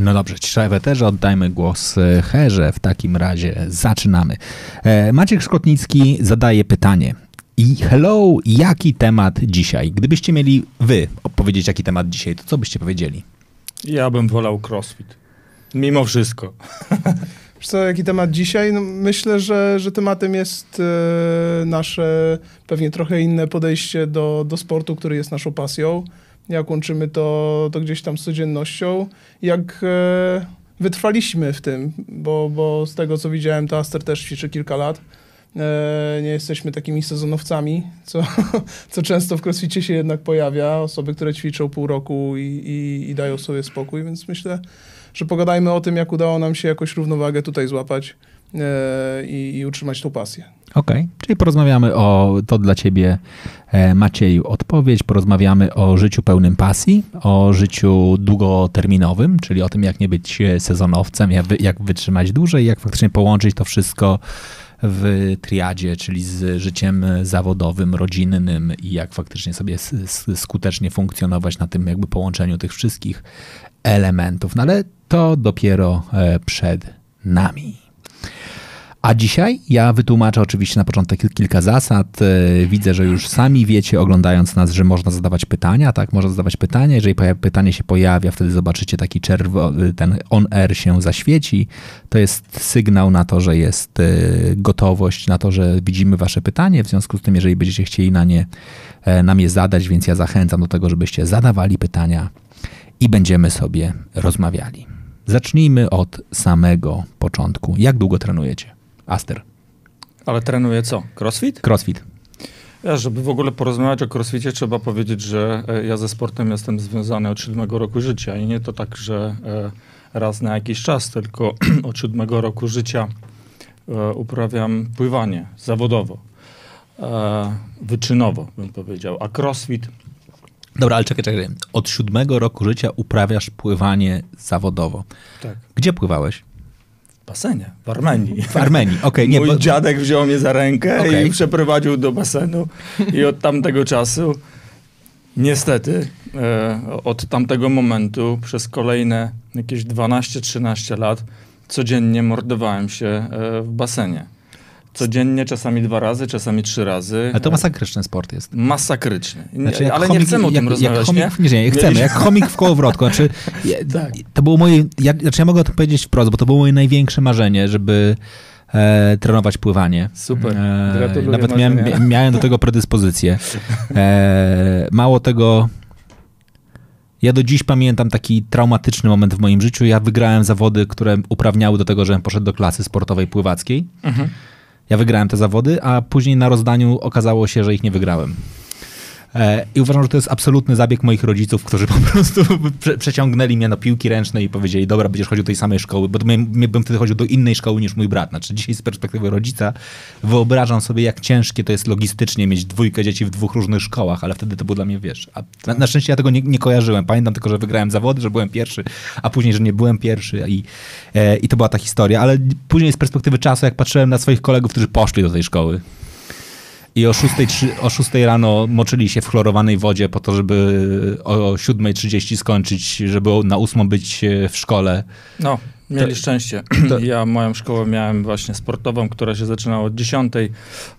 No dobrze, cisza w eterze, oddajmy głos e, Herze. W takim razie zaczynamy. E, Maciek Szkotnicki zadaje pytanie. I hello, jaki temat dzisiaj? Gdybyście mieli wy opowiedzieć, jaki temat dzisiaj, to co byście powiedzieli? Ja bym wolał crossfit. Mimo wszystko. Wiesz co, jaki temat dzisiaj? No, myślę, że, że tematem jest e, nasze pewnie trochę inne podejście do, do sportu, który jest naszą pasją. Jak łączymy to, to gdzieś tam z codziennością. Jak e, wytrwaliśmy w tym, bo, bo z tego co widziałem, to Aster też ćwiczy kilka lat. E, nie jesteśmy takimi sezonowcami, co, co często w crossficie się jednak pojawia. Osoby, które ćwiczą pół roku i, i, i dają sobie spokój, więc myślę, że pogadajmy o tym, jak udało nam się jakoś równowagę tutaj złapać i, i utrzymać tą pasję. Okej, czyli porozmawiamy o to dla ciebie, e, Macieju, odpowiedź. Porozmawiamy o życiu pełnym pasji, o życiu długoterminowym, czyli o tym, jak nie być e, sezonowcem, jak, wy, jak wytrzymać dłużej, jak faktycznie połączyć to wszystko w triadzie, czyli z życiem zawodowym, rodzinnym i jak faktycznie sobie skutecznie funkcjonować na tym jakby połączeniu tych wszystkich elementów. No ale to dopiero e, przed nami. A dzisiaj ja wytłumaczę oczywiście na początek kil- kilka zasad. E, Widzę, że już sami wiecie, oglądając nas, że można zadawać pytania, tak? Można zadawać pytania. Jeżeli pytanie się pojawia, wtedy zobaczycie taki czerwony, ten on-air się zaświeci. To jest sygnał na to, że jest e, gotowość, na to, że widzimy wasze pytanie. W związku z tym, jeżeli będziecie chcieli na nie, e, nam je zadać, więc ja zachęcam do tego, żebyście zadawali pytania i będziemy sobie rozmawiali. Zacznijmy od samego początku. Jak długo trenujecie? Aster. Ale trenuję co? Crossfit? Crossfit. Ja, żeby w ogóle porozmawiać o crossficie, trzeba powiedzieć, że e, ja ze sportem jestem związany od siódmego roku życia i nie to tak, że e, raz na jakiś czas, tylko od siódmego roku życia e, uprawiam pływanie zawodowo, wyczynowo bym powiedział, a crossfit Dobra, ale czekaj, czekaj. Od siódmego roku życia uprawiasz pływanie zawodowo. tak, Gdzie pływałeś? W basenie, w Armenii. W Armenii. Okej, nie, Mój bo, dziadek wziął mnie za rękę Okej. i przeprowadził do basenu. I od tamtego czasu, niestety, e, od tamtego momentu przez kolejne jakieś 12-13 lat codziennie mordowałem się e, w basenie. Codziennie, czasami dwa razy, czasami trzy razy. ale to masakryczny sport jest. Masakryczny. Nie, Znaczy, ale nie chomik- chcemy o tym jak, rozmawiać, jak chomik, nie? nie? Nie, chcemy. Jak chomik w kołowrotku. Znaczy, Tak. To było moje, ja, znaczy ja mogę o tym powiedzieć wprost, bo to było moje największe marzenie, żeby e, trenować pływanie. Super. E, nawet miałem, miałem do tego predyspozycję. E, mało tego, ja do dziś pamiętam taki traumatyczny moment w moim życiu. Ja wygrałem zawody, które uprawniały do tego, żebym poszedł do klasy sportowej pływackiej. Mhm. Ja wygrałem te zawody, a później na rozdaniu okazało się, że ich nie wygrałem. E, I uważam, że to jest absolutny zabieg moich rodziców, którzy po prostu prze, przeciągnęli mnie na piłki ręczne i powiedzieli, dobra, będziesz chodził do tej samej szkoły, bo my, my, bym wtedy chodził do innej szkoły niż mój brat. Znaczy dzisiaj z perspektywy rodzica wyobrażam sobie, jak ciężkie to jest logistycznie mieć dwójkę dzieci w dwóch różnych szkołach, ale wtedy to było dla mnie, wiesz, na, na szczęście ja tego nie, nie kojarzyłem. Pamiętam tylko, że wygrałem zawody, że byłem pierwszy, a później, że nie byłem pierwszy i, e, i to była ta historia, ale później z perspektywy czasu, jak patrzyłem na swoich kolegów, którzy poszli do tej szkoły, i o 6, o 6 rano moczyli się w chlorowanej wodzie po to, żeby o 7.30 skończyć, żeby na 8 być e, w szkole. No, mieli To- szczęście. to- Ja moją szkołę miałem właśnie sportową, która się zaczynała od 10,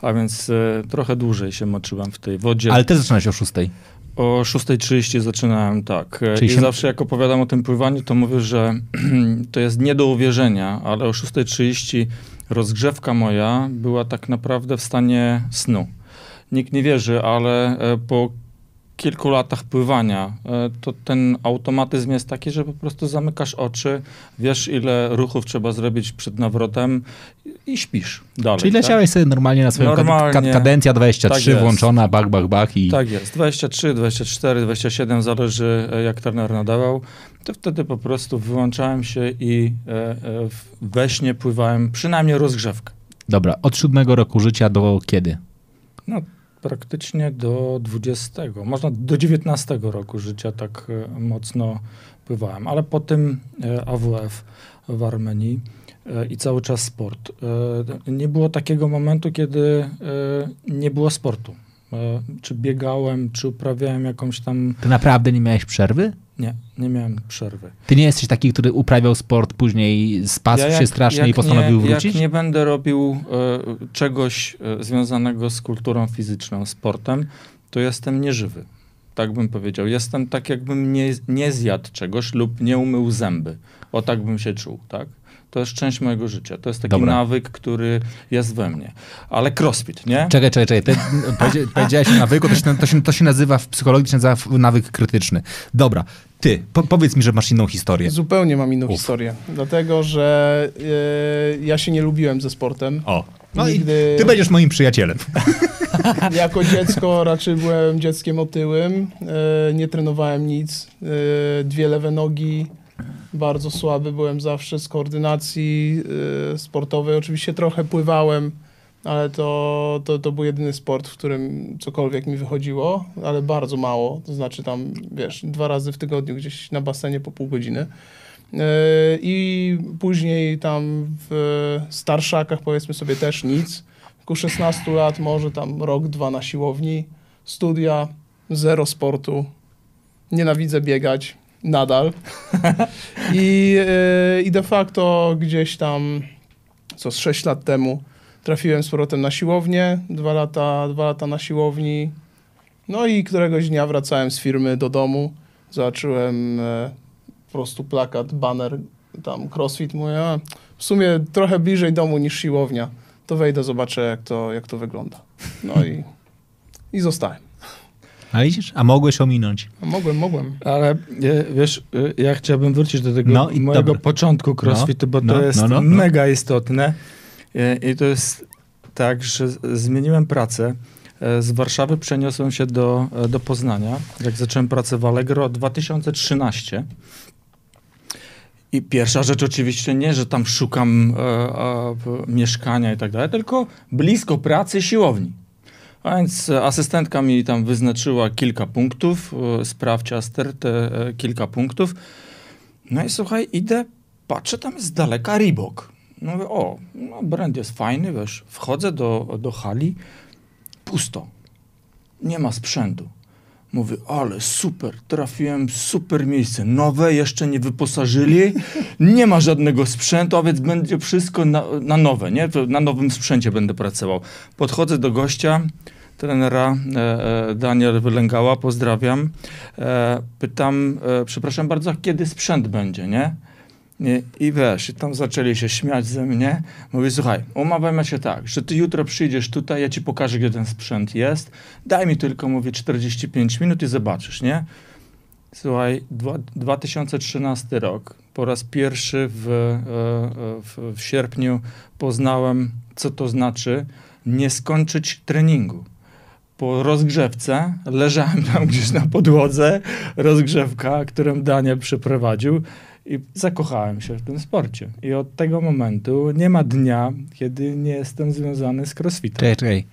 a więc e, trochę dłużej się moczyłem w tej wodzie. Ale też zaczynałeś o 6. O 6.30 zaczynałem, tak. E, Czyli I się- zawsze jak opowiadam o tym pływaniu, to mówię, że to jest nie do uwierzenia, ale o 6.30 rozgrzewka moja była tak naprawdę w stanie snu. Nikt nie wierzy, ale e, po kilku latach pływania, e, to ten automatyzm jest taki, że po prostu zamykasz oczy, wiesz ile ruchów trzeba zrobić przed nawrotem i śpisz dalej. Czyli tak? leciałeś sobie normalnie na swoją Normalnie. Kad- kadencja 23 Tak włączona, bach, bach, bach i... Tak jest, 23, 24, 27, zależy e, jak trener nadawał. To wtedy po prostu wyłączałem się i e, e, we śnie pływałem przynajmniej rozgrzewkę. Dobra, od siódmego roku życia do kiedy? No, praktycznie do 20, można do 19 roku życia tak e, mocno pływałem, ale po tym AWF w Armenii i cały czas sport. Nie było takiego momentu, kiedy nie było sportu. Czy biegałem, czy uprawiałem jakąś tam... Ty naprawdę nie miałeś przerwy? Nie, nie miałem przerwy. Ty nie jesteś taki, który uprawiał sport, później spasł się strasznie i postanowił nie, wrócić? Jak nie będę robił e, czegoś e, związanego z kulturą fizyczną, sportem, to jestem nieżywy. Tak bym powiedział. Jestem tak, jakbym nie, nie zjadł czegoś lub nie umył zęby. O tak bym się czuł, tak? To jest część mojego życia. To jest taki Dobra. nawyk, który jest we mnie. Ale crossfit, nie? Czekaj, czekaj, czekaj. Ty powiedzia- powiedziałeś o nawyku, to się, to, się, to się nazywa w psychologii, się nazywa nawyk krytyczny. Dobra, ty, po, powiedz mi, że masz inną historię. Zupełnie mam inną Uf. historię. Dlatego, że e, ja się nie lubiłem ze sportem. O, no Nigdy- i ty będziesz moim przyjacielem. Jako dziecko raczej byłem dzieckiem otyłym. E, nie trenowałem nic. E, dwie lewe nogi. Bardzo słaby byłem zawsze z koordynacji e, sportowej. Oczywiście trochę pływałem, ale to, to, to był jedyny sport, w którym cokolwiek mi wychodziło, ale bardzo mało. To znaczy tam, wiesz, dwa razy w tygodniu gdzieś na basenie po pół godziny. E, I później tam w starszakach powiedzmy sobie też nic. Ku 16 lat może tam rok, dwa na siłowni, studia, zero sportu, nienawidzę biegać, nadal. I, e, I de facto gdzieś tam, co z 6 lat temu, trafiłem z powrotem na siłownię, dwa lata, dwa lata na siłowni. No i któregoś dnia wracałem z firmy do domu, zobaczyłem e, po prostu plakat, banner, tam crossfit, mówię, a, w sumie trochę bliżej domu niż siłownia, to wejdę, zobaczę jak to, jak to wygląda. No i, i zostałem. A widzisz? A mogłeś ominąć. A mogłem, mogłem. Ale e, wiesz, e, ja chciałbym wrócić do tego No i mojego dobra. początku crossfitu, bo no, to jest no, no, no. mega istotne. E, I to jest tak, że zmieniłem pracę. Z Warszawy przeniosłem się do, do Poznania, jak zacząłem pracę w Allegro 2013. I pierwsza rzecz oczywiście nie, że tam szukam e, e, mieszkania i tak dalej, tylko blisko pracy siłowni. A więc e, asystentka mi tam wyznaczyła kilka punktów, e, sprawdź Aster te e, kilka punktów. No i słuchaj, idę, patrzę, tam jest z daleka Reebok. No mówię, o, no brand jest fajny, wiesz, wchodzę do, do hali, pusto, nie ma sprzętu. Mówię, ale super, trafiłem w super miejsce, nowe, jeszcze nie wyposażyli, nie ma żadnego sprzętu, a więc będzie wszystko na, na nowe, nie? Na nowym sprzęcie będę pracował. Podchodzę do gościa, trenera e, e, Daniel Wylęgała, pozdrawiam. E, pytam, e, przepraszam bardzo, kiedy sprzęt będzie, nie? Nie, I wiesz, i tam zaczęli się śmiać ze mnie. Mówię, słuchaj, umawiamy się tak, że ty jutro przyjdziesz tutaj, ja ci pokażę, gdzie ten sprzęt jest. Daj mi tylko, mówię, 45 minut i zobaczysz, nie? Słuchaj, dwa, 2013 rok, po raz pierwszy w, e, e, w, w sierpniu poznałem, co to znaczy nie skończyć treningu. Po rozgrzewce leżałem tam gdzieś na podłodze, rozgrzewka, którą Daniel przeprowadził i zakochałem się w tym sporcie. I od tego momentu nie ma dnia, kiedy nie jestem związany z crossfitem. Czekaj, czekaj.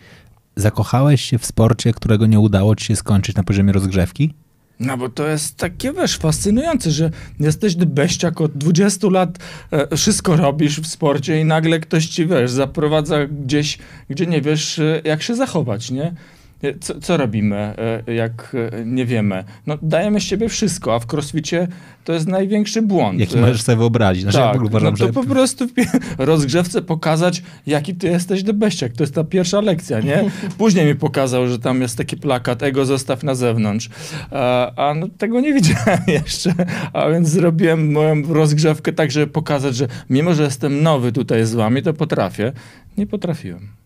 Zakochałeś się w sporcie, którego nie udało ci się skończyć na poziomie rozgrzewki? No bo to jest takie, wiesz, fascynujące, że jesteś beściak od 20 lat, e, wszystko robisz w sporcie i nagle ktoś ci, wiesz, zaprowadza gdzieś, gdzie nie wiesz, e, jak się zachować, nie? E, Co, co robimy, e, jak e, nie wiemy? No dajemy z siebie wszystko, a w crossficie to jest największy błąd. Jaki możesz sobie wyobrazić? Znaczy, ja tak, ogóle uważam, no to że... po prostu w rozgrzewce pokazać, jaki ty jesteś debeściak. To jest ta pierwsza lekcja, nie? Później mi pokazał, że tam jest taki plakat, ego zostaw na zewnątrz. A, a no, tego nie widziałem jeszcze. A więc zrobiłem moją rozgrzewkę tak, żeby pokazać, że mimo, że jestem nowy tutaj z wami, to potrafię. Nie potrafiłem.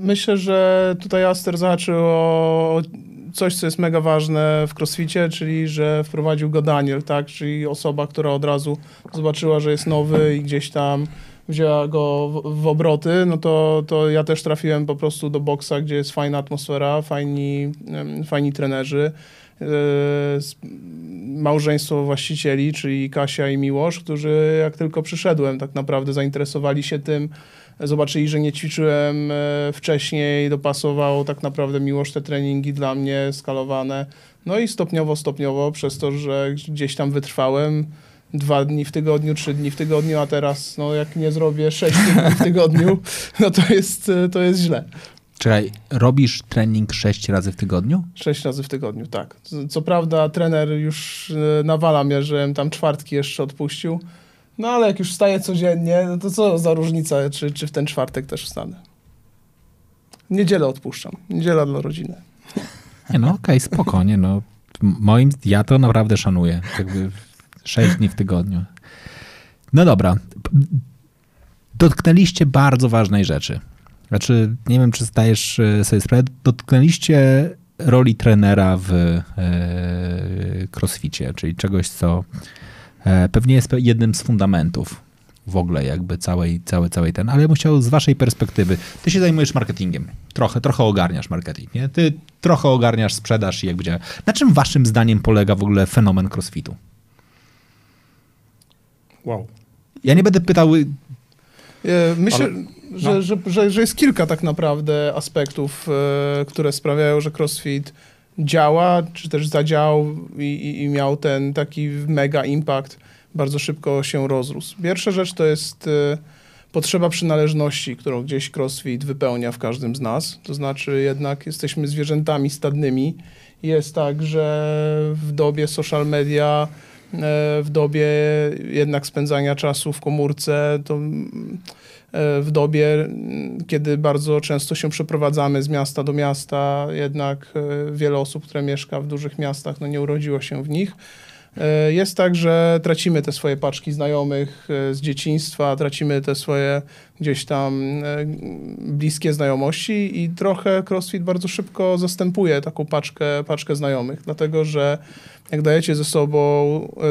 Myślę, że tutaj Aster zahaczył o coś, co jest mega ważne w crossficie, czyli że wprowadził go Daniel, tak? Czyli osoba, która od razu zobaczyła, że jest nowy i gdzieś tam wzięła go w, w obroty, no to, to ja też trafiłem po prostu do boksa, gdzie jest fajna atmosfera, fajni, fajni trenerzy z- małżeństwo właścicieli, czyli Kasia i Miłosz, którzy jak tylko przyszedłem, tak naprawdę zainteresowali się tym, zobaczyli, że nie ćwiczyłem e, wcześniej, dopasował tak naprawdę Miłosz te treningi dla mnie skalowane. No i stopniowo, stopniowo, przez to, że gdzieś tam wytrwałem, dwa dni w tygodniu, trzy dni w tygodniu, a teraz, no jak nie zrobię sześć dni w tygodniu, no to jest, e, to jest źle. Czekaj, robisz trening sześć razy w tygodniu? Sześć razy w tygodniu, tak. Co- Co prawda trener już e, nawala mnie, żebym tam czwartki jeszcze odpuścił, no ale jak już wstaję codziennie, no to co za różnica, czy, czy w ten czwartek też wstanę. Niedzielę odpuszczam. Niedziela dla rodziny. Nie no, okej, spokojnie, no. Moim, ja to naprawdę szanuję. Jakby sześć dni w tygodniu. No dobra. Dotknęliście bardzo ważnej rzeczy. Znaczy, nie wiem, czy zdajesz e, sobie sprawę, dotknęliście roli trenera w e, crossficie, czyli czegoś, co pewnie jest jednym z fundamentów w ogóle jakby całej, całej, całej ten, ale ja bym chciał z waszej perspektywy, ty się zajmujesz marketingiem, trochę, trochę ogarniasz marketing, nie? Ty trochę ogarniasz sprzedaż i jakby działa. Na czym waszym zdaniem polega w ogóle fenomen crossfitu? Wow. Ja nie będę pytał, y, E, Myślę, Ale- że, no. że, że, że jest kilka tak naprawdę aspektów, e, które sprawiają, że CrossFit działa, czy też zadziałał i, i, i miał ten taki mega impact, bardzo szybko się rozrósł. Pierwsza rzecz to jest e, potrzeba przynależności, którą gdzieś CrossFit wypełnia w każdym z nas. To znaczy jednak jesteśmy zwierzętami stadnymi. Jest tak, że w dobie social media, e, w dobie jednak spędzania czasu w komórce, to w dobie, kiedy bardzo często się przeprowadzamy z miasta do miasta, jednak e, wiele osób, które mieszka w dużych miastach, no nie urodziło się w nich. E, Jest tak, że tracimy te swoje paczki znajomych e, z dzieciństwa, tracimy te swoje gdzieś tam e, bliskie znajomości i trochę CrossFit bardzo szybko zastępuje taką paczkę, paczkę znajomych, dlatego że jak dajecie ze sobą,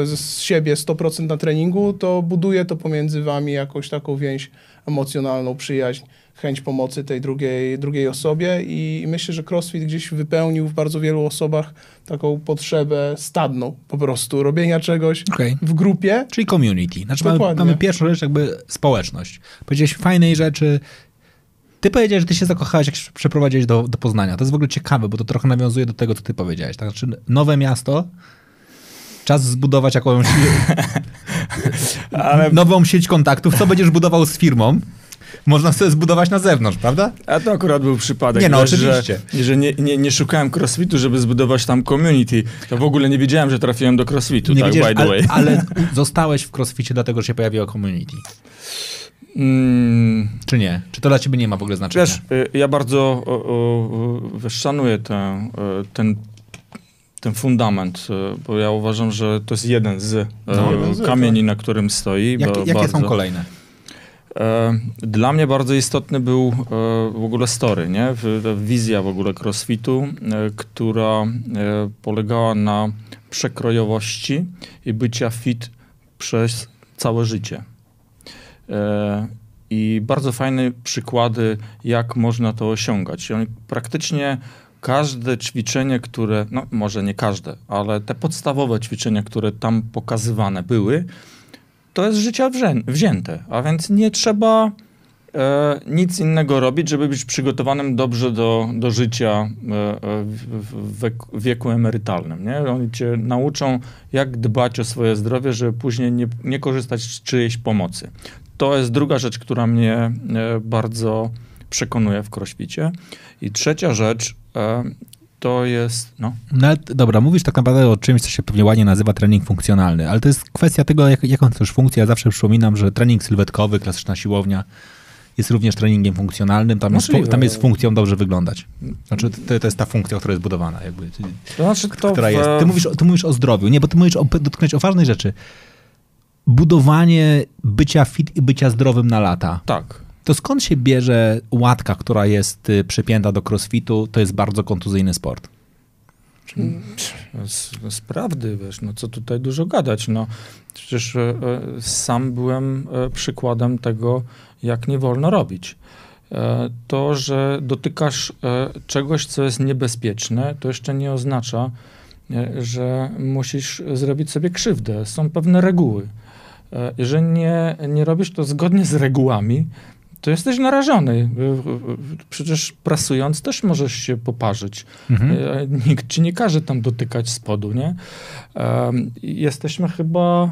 e, z siebie 100% na treningu, to buduje to pomiędzy wami jakąś taką więź emocjonalną, przyjaźń, chęć pomocy tej drugiej, drugiej osobie i myślę, że CrossFit gdzieś wypełnił w bardzo wielu osobach taką potrzebę stadną po prostu, robienia czegoś Okej. w grupie. czyli community. Znaczy mamy, mamy pierwszą rzecz jakby społeczność. Powiedziałeś fajnej rzeczy. Ty powiedziałeś, że ty się zakochałeś, jak się przeprowadziłeś do, do Poznania. To jest w ogóle ciekawe, bo to trochę nawiązuje do tego, co ty powiedziałeś. Tak? Znaczy nowe miasto, czas zbudować jakąś Ale nową sieć kontaktów. Co będziesz budował z firmą? Można sobie zbudować na zewnątrz, prawda? A to akurat był przypadek. Nie, no, wiesz, oczywiście. Że, że nie, nie, nie szukałem crossfitu, żeby zbudować tam community. To w ogóle nie wiedziałem, że trafiłem do crossfitu, tak, wiedziałeś, by the way. ale, ale zostałeś w crossficie dlatego, że się pojawiło community. Mm, Czy nie? Czy to dla ciebie nie ma w ogóle znaczenia? wiesz, y, ja bardzo o, o, wiesz, szanuję y, ten, ten fundament, y, bo ja uważam, że to jest jeden z, y, No, kamieni, na którym stoi. Bo jakie bardzo, są kolejne? E, Dla mnie bardzo istotny był e, w ogóle story, nie? W- Wizja w ogóle crossfitu, e, która e, polegała na przekrojowości i bycia fit przez całe życie. E, I bardzo fajne przykłady, jak można to osiągać. Praktycznie każde ćwiczenie, które, no może nie każde, ale te podstawowe ćwiczenia, które tam pokazywane były, to jest życia wzię- wzięte, a więc nie trzeba e, nic innego robić, żeby być przygotowanym dobrze do, do życia e, w, w wieku emerytalnym. Nie? Oni cię nauczą, jak dbać o swoje zdrowie, żeby później nie, nie korzystać z czyjejś pomocy. To jest druga rzecz, która mnie e, bardzo przekonuje w crossficie. I trzecia rzecz e, to jest, no, No ale, dobra, mówisz tak naprawdę o czymś, co się pewnie ładnie nazywa trening funkcjonalny, ale to jest kwestia tego, jak, jaką chcesz funkcję. Ja zawsze przypominam, że trening sylwetkowy, klasyczna siłownia jest również treningiem funkcjonalnym. Tam, jest, Możliwe. tam jest funkcją dobrze wyglądać. Znaczy, to, to jest ta funkcja, która jest budowana. Jakby, to znaczy to która w- jest. Ty mówisz, o- ty mówisz o zdrowiu, nie, bo ty mówisz o, dotknąć o ważnej rzeczy. Budowanie bycia fit i bycia zdrowym na lata. Tak. To skąd się bierze łatka, która jest y, przypięta do crossfitu? To jest bardzo kontuzyjny sport. Z, z prawdy, wiesz, no co tutaj dużo gadać, no. Przecież e, e, sam byłem e, przykładem tego, jak nie wolno robić. E, to, że dotykasz e, czegoś, co jest niebezpieczne, to jeszcze nie oznacza, e, że musisz zrobić sobie krzywdę. Są pewne reguły. E, Jeżeli nie, nie robisz to zgodnie z regułami, to jesteś narażony. Przecież prasując też możesz się poparzyć. Mhm. E, Nikt ci nie każe tam dotykać spodu, nie? Em, Jesteśmy chyba e,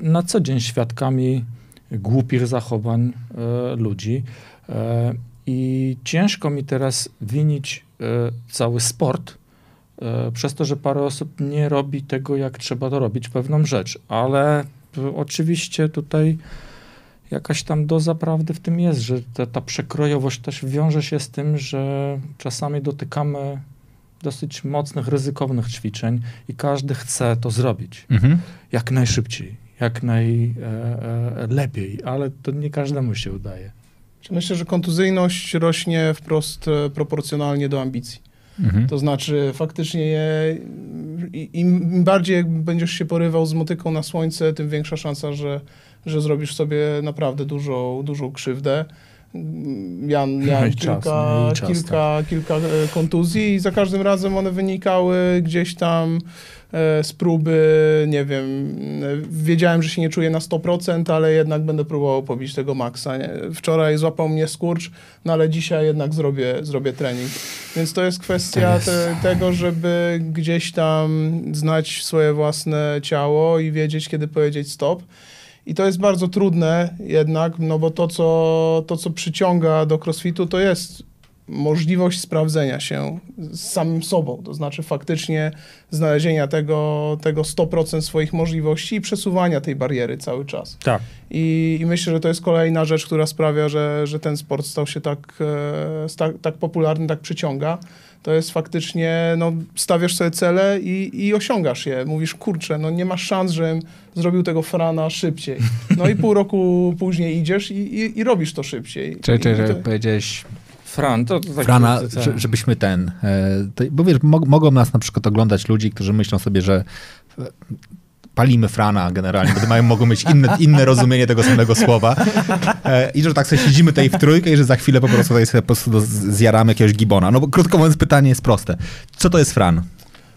na co dzień świadkami głupich zachowań e, ludzi. E, I ciężko mi teraz winić e, cały sport e, przez to, że parę osób nie robi tego, jak trzeba to robić, pewną rzecz. Ale e, oczywiście tutaj jakaś tam doza prawdy w tym jest, że ta, ta przekrojowość też wiąże się z tym, że czasami dotykamy dosyć mocnych, ryzykownych ćwiczeń i każdy chce to zrobić Mhm. jak najszybciej, jak najlepiej, ale to nie każdemu się udaje. Myślę, że kontuzyjność rośnie wprost e, proporcjonalnie do ambicji. Mhm. To znaczy faktycznie im bardziej będziesz się porywał z motyką na słońce, tym większa szansa, że, że zrobisz sobie naprawdę dużą, dużą krzywdę. Ja miałem czas, kilka, i czas, kilka, kilka e, kontuzji i za każdym razem one wynikały gdzieś tam e, z próby, nie wiem, e, wiedziałem, że się nie czuję na 100%, ale jednak będę próbował pobić tego maksa. Nie? Wczoraj złapał mnie skurcz, no ale dzisiaj jednak zrobię, zrobię trening. Więc to jest kwestia jest- Te, tego, żeby gdzieś tam znać swoje własne ciało i wiedzieć, kiedy powiedzieć stop. I to jest bardzo trudne jednak, no bo to co, to, co przyciąga do crossfitu, to jest możliwość sprawdzenia się z samym sobą. To znaczy faktycznie znalezienia tego, tego 100% swoich możliwości i przesuwania tej bariery cały czas. Tak. I, I myślę, że to jest kolejna rzecz, która sprawia, że, że ten sport stał się tak, e, sta, tak popularny, tak przyciąga. To jest faktycznie, no, stawiasz sobie cele i, i osiągasz je. Mówisz, kurczę, no nie masz szans, żebym zrobił tego frana szybciej. No i pół roku później idziesz i, i, i robisz to szybciej. Czy to, powiedziałeś Fran, to, to taki Frana, że- żebyśmy ten, e, to, bo wiesz, mo, mogą nas na przykład oglądać ludzi, którzy myślą sobie, że palimy Frana generalnie, bo mają, mogą mieć inne, inne rozumienie tego samego słowa e, i że tak sobie siedzimy tutaj w trójkę i że za chwilę po prostu tutaj sobie po prostu zjaramy jakiegoś gibona. No bo krótko mówiąc pytanie jest proste. Co to jest Fran?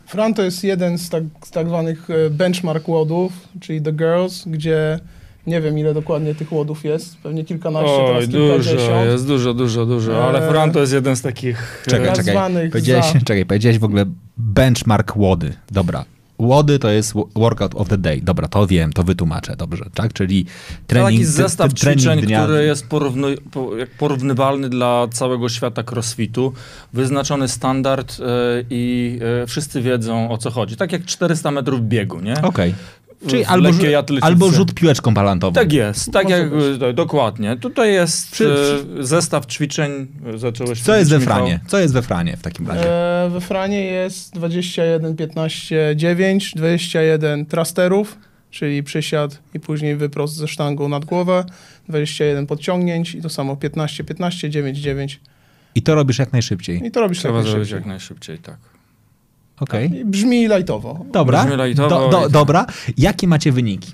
Fran to jest jeden z tak, z tak zwanych e, benchmark łodów, czyli The Girls, gdzie nie wiem ile dokładnie tych łodów jest, pewnie kilkanaście, Oj, teraz dużo, kilkadziesiąt. jest dużo, dużo, dużo, ale Eee. Fran to jest jeden z takich... Czekaj, e, czekaj. nazwanych Powiedziałeś, za- czekaj, powiedziałeś w ogóle benchmark łody. Dobra. Łody to jest wo- workout of the day. Dobra, to wiem, to wytłumaczę, dobrze, tak? Czyli trening, taki zestaw trening ćwiczeń, dnia. który jest porówny, porównywalny dla całego świata crossfitu. Wyznaczony standard e, i e, wszyscy wiedzą o co chodzi. Tak jak 400 metrów biegu, nie? Okej. Czyli albo, lekkiej rzu- atletyce. albo rzut piłeczką palantową. Tak jest, tak Może jak być. e, dokładnie. Tutaj jest Przy- e, zestaw ćwiczeń. e, Zacząłeś Co jest we. Franie? Co jest we Franie w takim razie? E, we Franie jest 21, 15, 9, 21 trasterów, czyli przysiad i później wyprost ze sztangą nad głowę, 21 podciągnięć i to samo 15, 15, 9, 9 I to robisz jak najszybciej. i to robisz Trzeba zrobić najszybciej. jak najszybciej, tak. Okej. I Brzmi lajtowo. Dobra. Brzmi lajtowo Do, do, i- dobra. Jakie macie wyniki?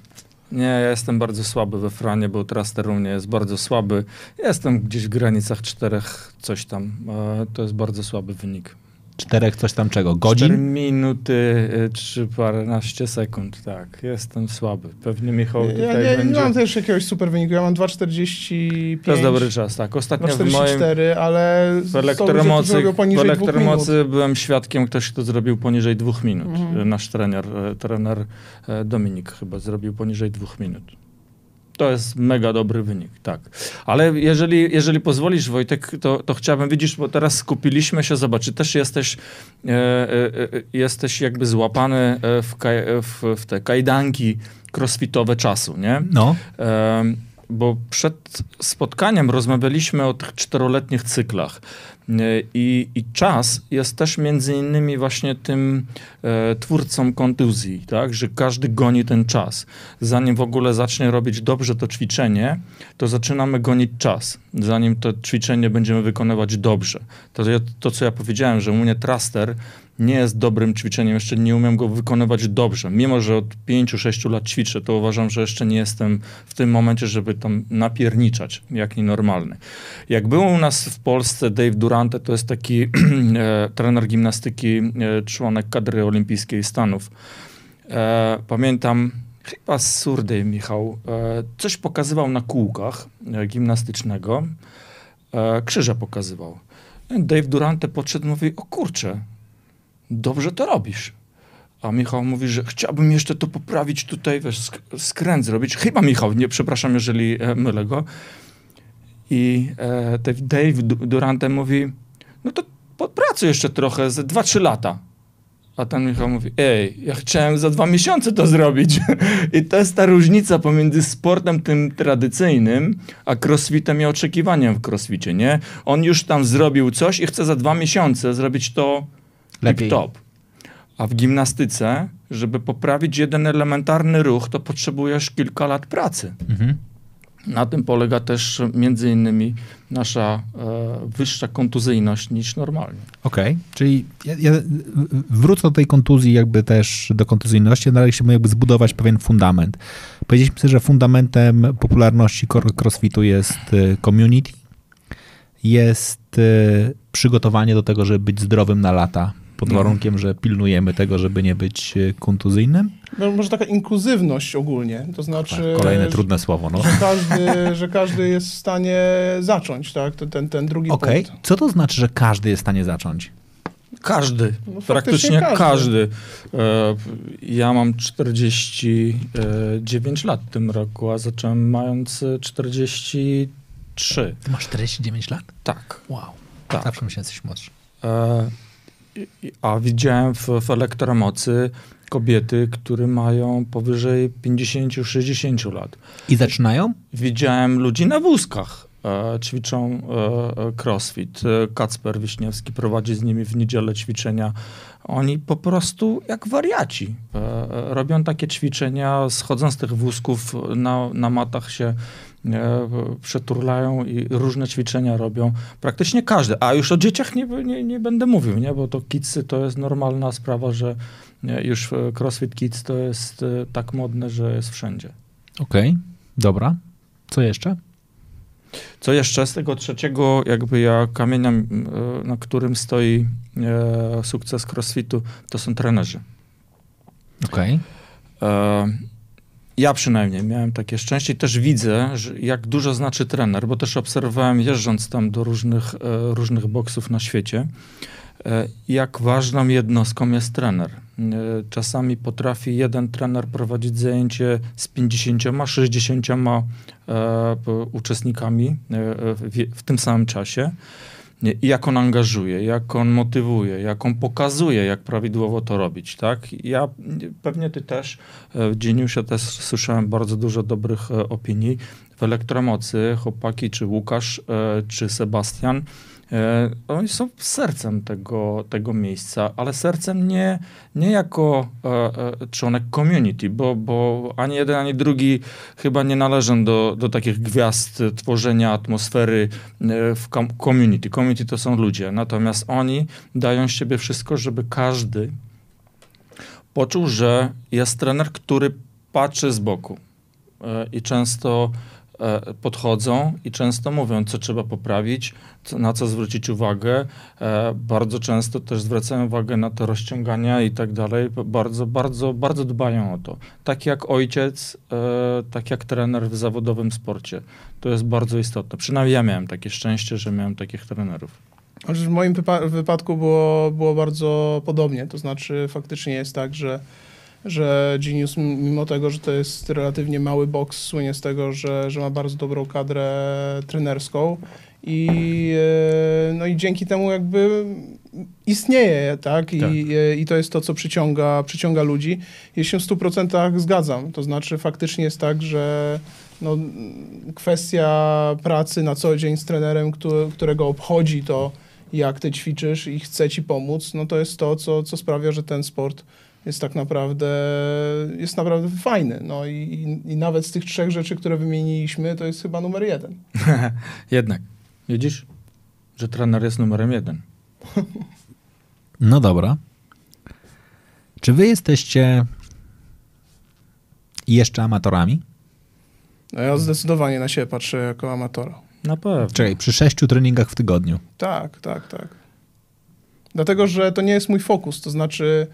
Nie, ja jestem bardzo słaby we Franie, bo traster u mnie jest bardzo słaby. Jestem gdzieś w granicach czterech, coś tam. E, To jest bardzo słaby wynik. Czterech coś tam czego? 4 Godzin? minuty, y, czy paręnaście sekund, tak. Jestem słaby. Pewnie Michał Ja tutaj nie, nie będzie... mam też jakiegoś super wyniku, ja mam 2,45. To jest dobry czas, tak. Ostatnio w moim 2,44, ale w elektromocy, w elektromocy byłem świadkiem, ktoś to zrobił poniżej dwóch minut. Mhm. Nasz trener, e, trener e, Dominik chyba zrobił poniżej dwóch minut. To jest mega dobry wynik, tak. Ale jeżeli, jeżeli pozwolisz, Wojtek, to, to chciałbym, widzisz, bo teraz skupiliśmy się, zobacz, czy też jesteś, e, e, e, jesteś jakby złapany e, w, kaj, w, w te kajdanki crossfitowe czasu, nie? No. Em, bo przed spotkaniem rozmawialiśmy o tych czteroletnich cyklach. E, I, I czas jest też między innymi właśnie tym e, twórcą kontuzji, tak? że każdy goni ten czas. Zanim w ogóle zacznie robić dobrze to ćwiczenie, to zaczynamy gonić czas. Zanim to ćwiczenie będziemy wykonywać dobrze. To, to co ja powiedziałem, że u mnie traster nie jest dobrym ćwiczeniem, jeszcze nie umiem go wykonywać dobrze. Mimo, że od 5-6 lat ćwiczę, to uważam, że jeszcze nie jestem w tym momencie, żeby tam napierniczać, jak nienormalny. Jak był u nas w Polsce Dave Durante, to jest taki e, trener gimnastyki, e, członek kadry olimpijskiej Stanów. E, pamiętam, chyba z Surdej Michał, coś pokazywał na kółkach gimnastycznego, krzyża pokazywał. Dave Durante podszedł i mówi, o kurczę, dobrze to robisz. A Michał mówi, że chciałbym jeszcze to poprawić tutaj, wiesz, sk- skręt zrobić. Chyba Michał, nie, przepraszam, jeżeli e, mylę go. I e, Dave- Dave Du- Durante mówi, no to popracuj jeszcze trochę, ze 2-3 lata. A ten Michał mówi, ej, ja chciałem za dwa miesiące to zrobić. I to jest ta różnica pomiędzy sportem tym tradycyjnym, a crossfitem i oczekiwaniem w crossficie, nie? On już tam zrobił coś i chce za dwa miesiące zrobić to Lepiej. top. A w gimnastyce, żeby poprawić jeden elementarny ruch, to potrzebujesz kilka lat pracy. Mhm. Na tym polega też między innymi nasza e, wyższa kontuzyjność niż normalnie. Okej, czyli ja, ja wrócę do tej kontuzji, jakby też do kontuzyjności, dalej się jakby zbudować pewien fundament. Powiedzieliśmy sobie, że fundamentem popularności crossfitu jest y, community, jest y, przygotowanie do tego, żeby być zdrowym na lata, pod warunkiem, że pilnujemy tego, żeby nie być y, kontuzyjnym. No, może taka inkluzywność ogólnie, to znaczy... Tak, Kolejne że- trudne słowo, no. Że każdy, że każdy jest w stanie zacząć, tak? To ten, ten drugi Okej, punkt. co to znaczy, że każdy jest w stanie zacząć? Każdy, No, praktycznie każdy. każdy. E, ja mam 49 lat w tym roku, a zacząłem mając e, 43. Ty masz 49 lat? Tak. Wow. Tak. Zawsze myślałem, że jesteś młodszy. E, a widziałem w, w elektromocy kobiety, które mają powyżej 50-60 lat. I zaczynają? Widziałem ludzi na wózkach. E, ćwiczą e, e, crossfit. Kacper Wiśniewski prowadzi z nimi w niedzielę ćwiczenia. Oni po prostu jak wariaci. E, robią takie ćwiczenia, schodzą z tych wózków, na, na matach się przeturlają i różne ćwiczenia robią. Praktycznie każdy. A już o dzieciach nie, nie, nie będę mówił, nie? bo to kidsy to jest normalna sprawa, że e, już e, crossfit kids to jest e, tak modne, że jest wszędzie. Okej, dobra. Co jeszcze? Co jeszcze z tego trzeciego, jakby ja kamienia, e, na którym stoi e, sukces crossfitu, to są trenerzy. Okej. E, ja przynajmniej miałem takie szczęście i też widzę, jak dużo znaczy trener, bo też obserwowałem jeżdżąc tam do różnych, e, różnych boksów na świecie, e, jak ważną jednostką jest trener. E, czasami potrafi jeden trener prowadzić zajęcie z 50, 60 e, p- uczestnikami w tym samym czasie. Jak on angażuje, jak on motywuje, jak on pokazuje, jak prawidłowo to robić, tak? Ja, pewnie ty też, e, w Geniusie też słyszałem bardzo dużo dobrych e, opinii. W Elektromocy chłopaki, czy Łukasz, e, czy Sebastian, oni są sercem tego, tego miejsca, ale sercem nie, nie jako e, e, członek community, bo, bo ani jeden, ani drugi chyba nie należą do, do takich gwiazd e, tworzenia atmosfery e, w com- community. Community to są ludzie, natomiast oni dają z siebie wszystko, żeby każdy poczuł, że jest trener, który patrzy z boku E, i często e, podchodzą i często mówią, co trzeba poprawić, na co zwrócić uwagę. E, Bardzo często też zwracają uwagę na te rozciągania i tak dalej. Bardzo, bardzo, bardzo dbają o to. Tak jak ojciec, e, tak jak trener w zawodowym sporcie. To jest bardzo istotne. Przynajmniej ja miałem takie szczęście, że miałem takich trenerów. W moim wypa- wypadku było, było bardzo podobnie. To znaczy, faktycznie jest tak, że, że Genius, mimo tego, że to jest relatywnie mały boks, słynie z tego, że, że ma bardzo dobrą kadrę trenerską. I, e, no i dzięki temu jakby istnieje, tak? I, Tak. e, i to jest to, co przyciąga, przyciąga ludzi. Ja się w 100% zgadzam. To znaczy, faktycznie jest tak, że no, kwestia pracy na co dzień z trenerem, który, którego obchodzi to, jak ty ćwiczysz i chce ci pomóc, no to jest to, co, co sprawia, że ten sport jest tak naprawdę, jest naprawdę fajny. No i, i, nawet z tych trzech rzeczy, które wymieniliśmy, to jest chyba numer jeden. Jednak, widzisz, że trener jest numerem jeden. No dobra. Czy wy jesteście jeszcze amatorami? No ja zdecydowanie na siebie patrzę jako amatora. Na pewno. Czekaj, przy sześciu treningach w tygodniu. Tak, tak, tak. Dlatego, że to nie jest mój fokus, to znaczy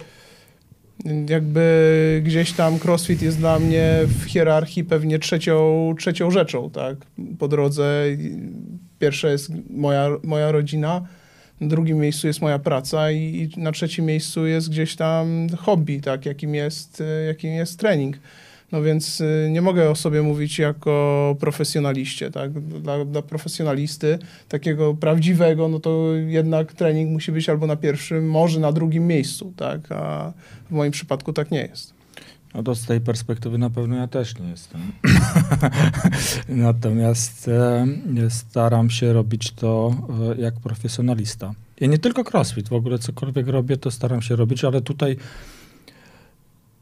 jakby gdzieś tam crossfit jest dla mnie w hierarchii pewnie trzecią, trzecią rzeczą, tak? Po drodze pierwsza jest moja, moja rodzina, na drugim miejscu jest moja praca i, i na trzecim miejscu jest gdzieś tam hobby, tak? Jakim jest, jakim jest trening. No więc y, nie mogę o sobie mówić jako profesjonaliście, tak? Dla, dla, profesjonalisty, takiego prawdziwego, no to jednak trening musi być albo na pierwszym, może na drugim miejscu, tak? A w moim przypadku tak nie jest. No to z tej perspektywy na pewno ja też nie jestem. Natomiast e, staram się robić to e, jak profesjonalista. Ja nie tylko crossfit, w ogóle cokolwiek robię, to staram się robić, ale tutaj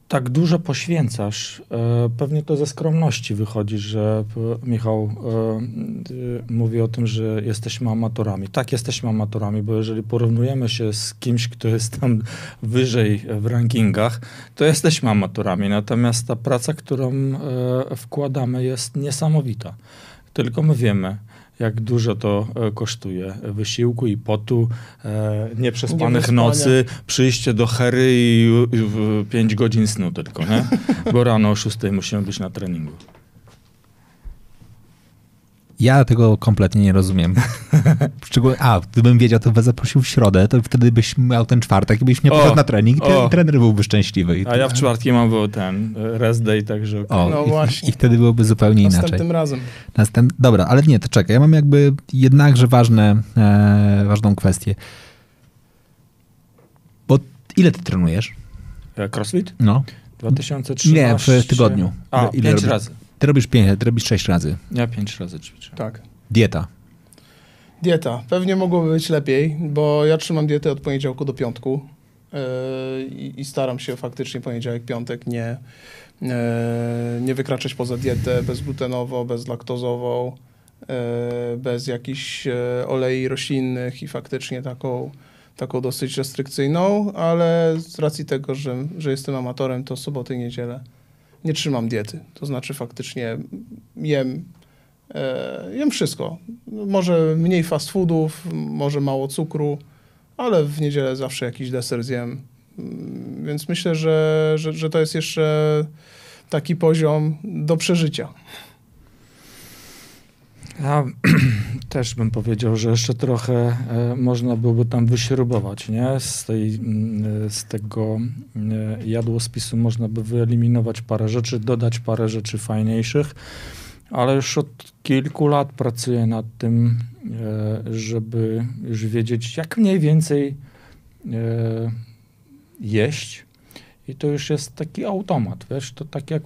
tak dużo poświęcasz, e, pewnie to ze skromności wychodzi, że Michał e, mówi o tym, że jesteśmy amatorami. Tak, jesteśmy amatorami, bo jeżeli porównujemy się z kimś, kto jest tam wyżej w rankingach, to jesteśmy amatorami. Natomiast ta praca, którą e, wkładamy, jest niesamowita. Tylko my wiemy, jak dużo to e, kosztuje wysiłku i potu, e, nieprzespanych nocy, przyjście do hery i, i 5 godzin snu tylko, nie? Bo rano o 6 musimy być na treningu. Ja tego kompletnie nie rozumiem. Szczególnie, a, gdybym wiedział, to was zaprosił w środę, to wtedy byś miał ten czwartek i byś mnie poszedł na trening i ten, trener byłby szczęśliwy. a ja w czwartki mam był ten rest day, także... Okay. O, no i, właśnie. I wtedy byłoby zupełnie Następnym inaczej. Następnym razem. Następ... Dobra, ale nie, to czekaj, ja mam jakby jednakże ważne, e, ważną kwestię. Bo ile ty trenujesz? E, crossfit? No. 2013... Nie, w tygodniu. A, ile pięć robisz? razy. Ty robisz pięć, ty robisz sześć razy. Ja pięć razy ćwiczę. Tak. Dieta. Dieta. Pewnie mogłoby być lepiej, bo ja trzymam dietę od poniedziałku do piątku yy, i staram się faktycznie poniedziałek, piątek nie, yy, nie wykraczać poza dietę bezglutenową, bezlaktozową, yy, bez jakichś olei roślinnych i faktycznie taką, taką dosyć restrykcyjną, ale z racji tego, że, że jestem amatorem, to soboty i niedzielę nie trzymam diety. To znaczy faktycznie jem, e, jem wszystko. Może mniej fast foodów, może mało cukru, ale w niedzielę zawsze jakiś deser zjem. Mm, więc myślę, że, że, że to jest jeszcze taki poziom do przeżycia. Ja też bym powiedział, że jeszcze trochę e, można byłoby tam wyśrubować, nie? Z, tej, mm, z tego e, jadłospisu można by wyeliminować parę rzeczy, dodać parę rzeczy fajniejszych, ale już od kilku lat pracuję nad tym, e, żeby już wiedzieć, jak mniej więcej jeść. I to już jest taki automat, wiesz, to tak jak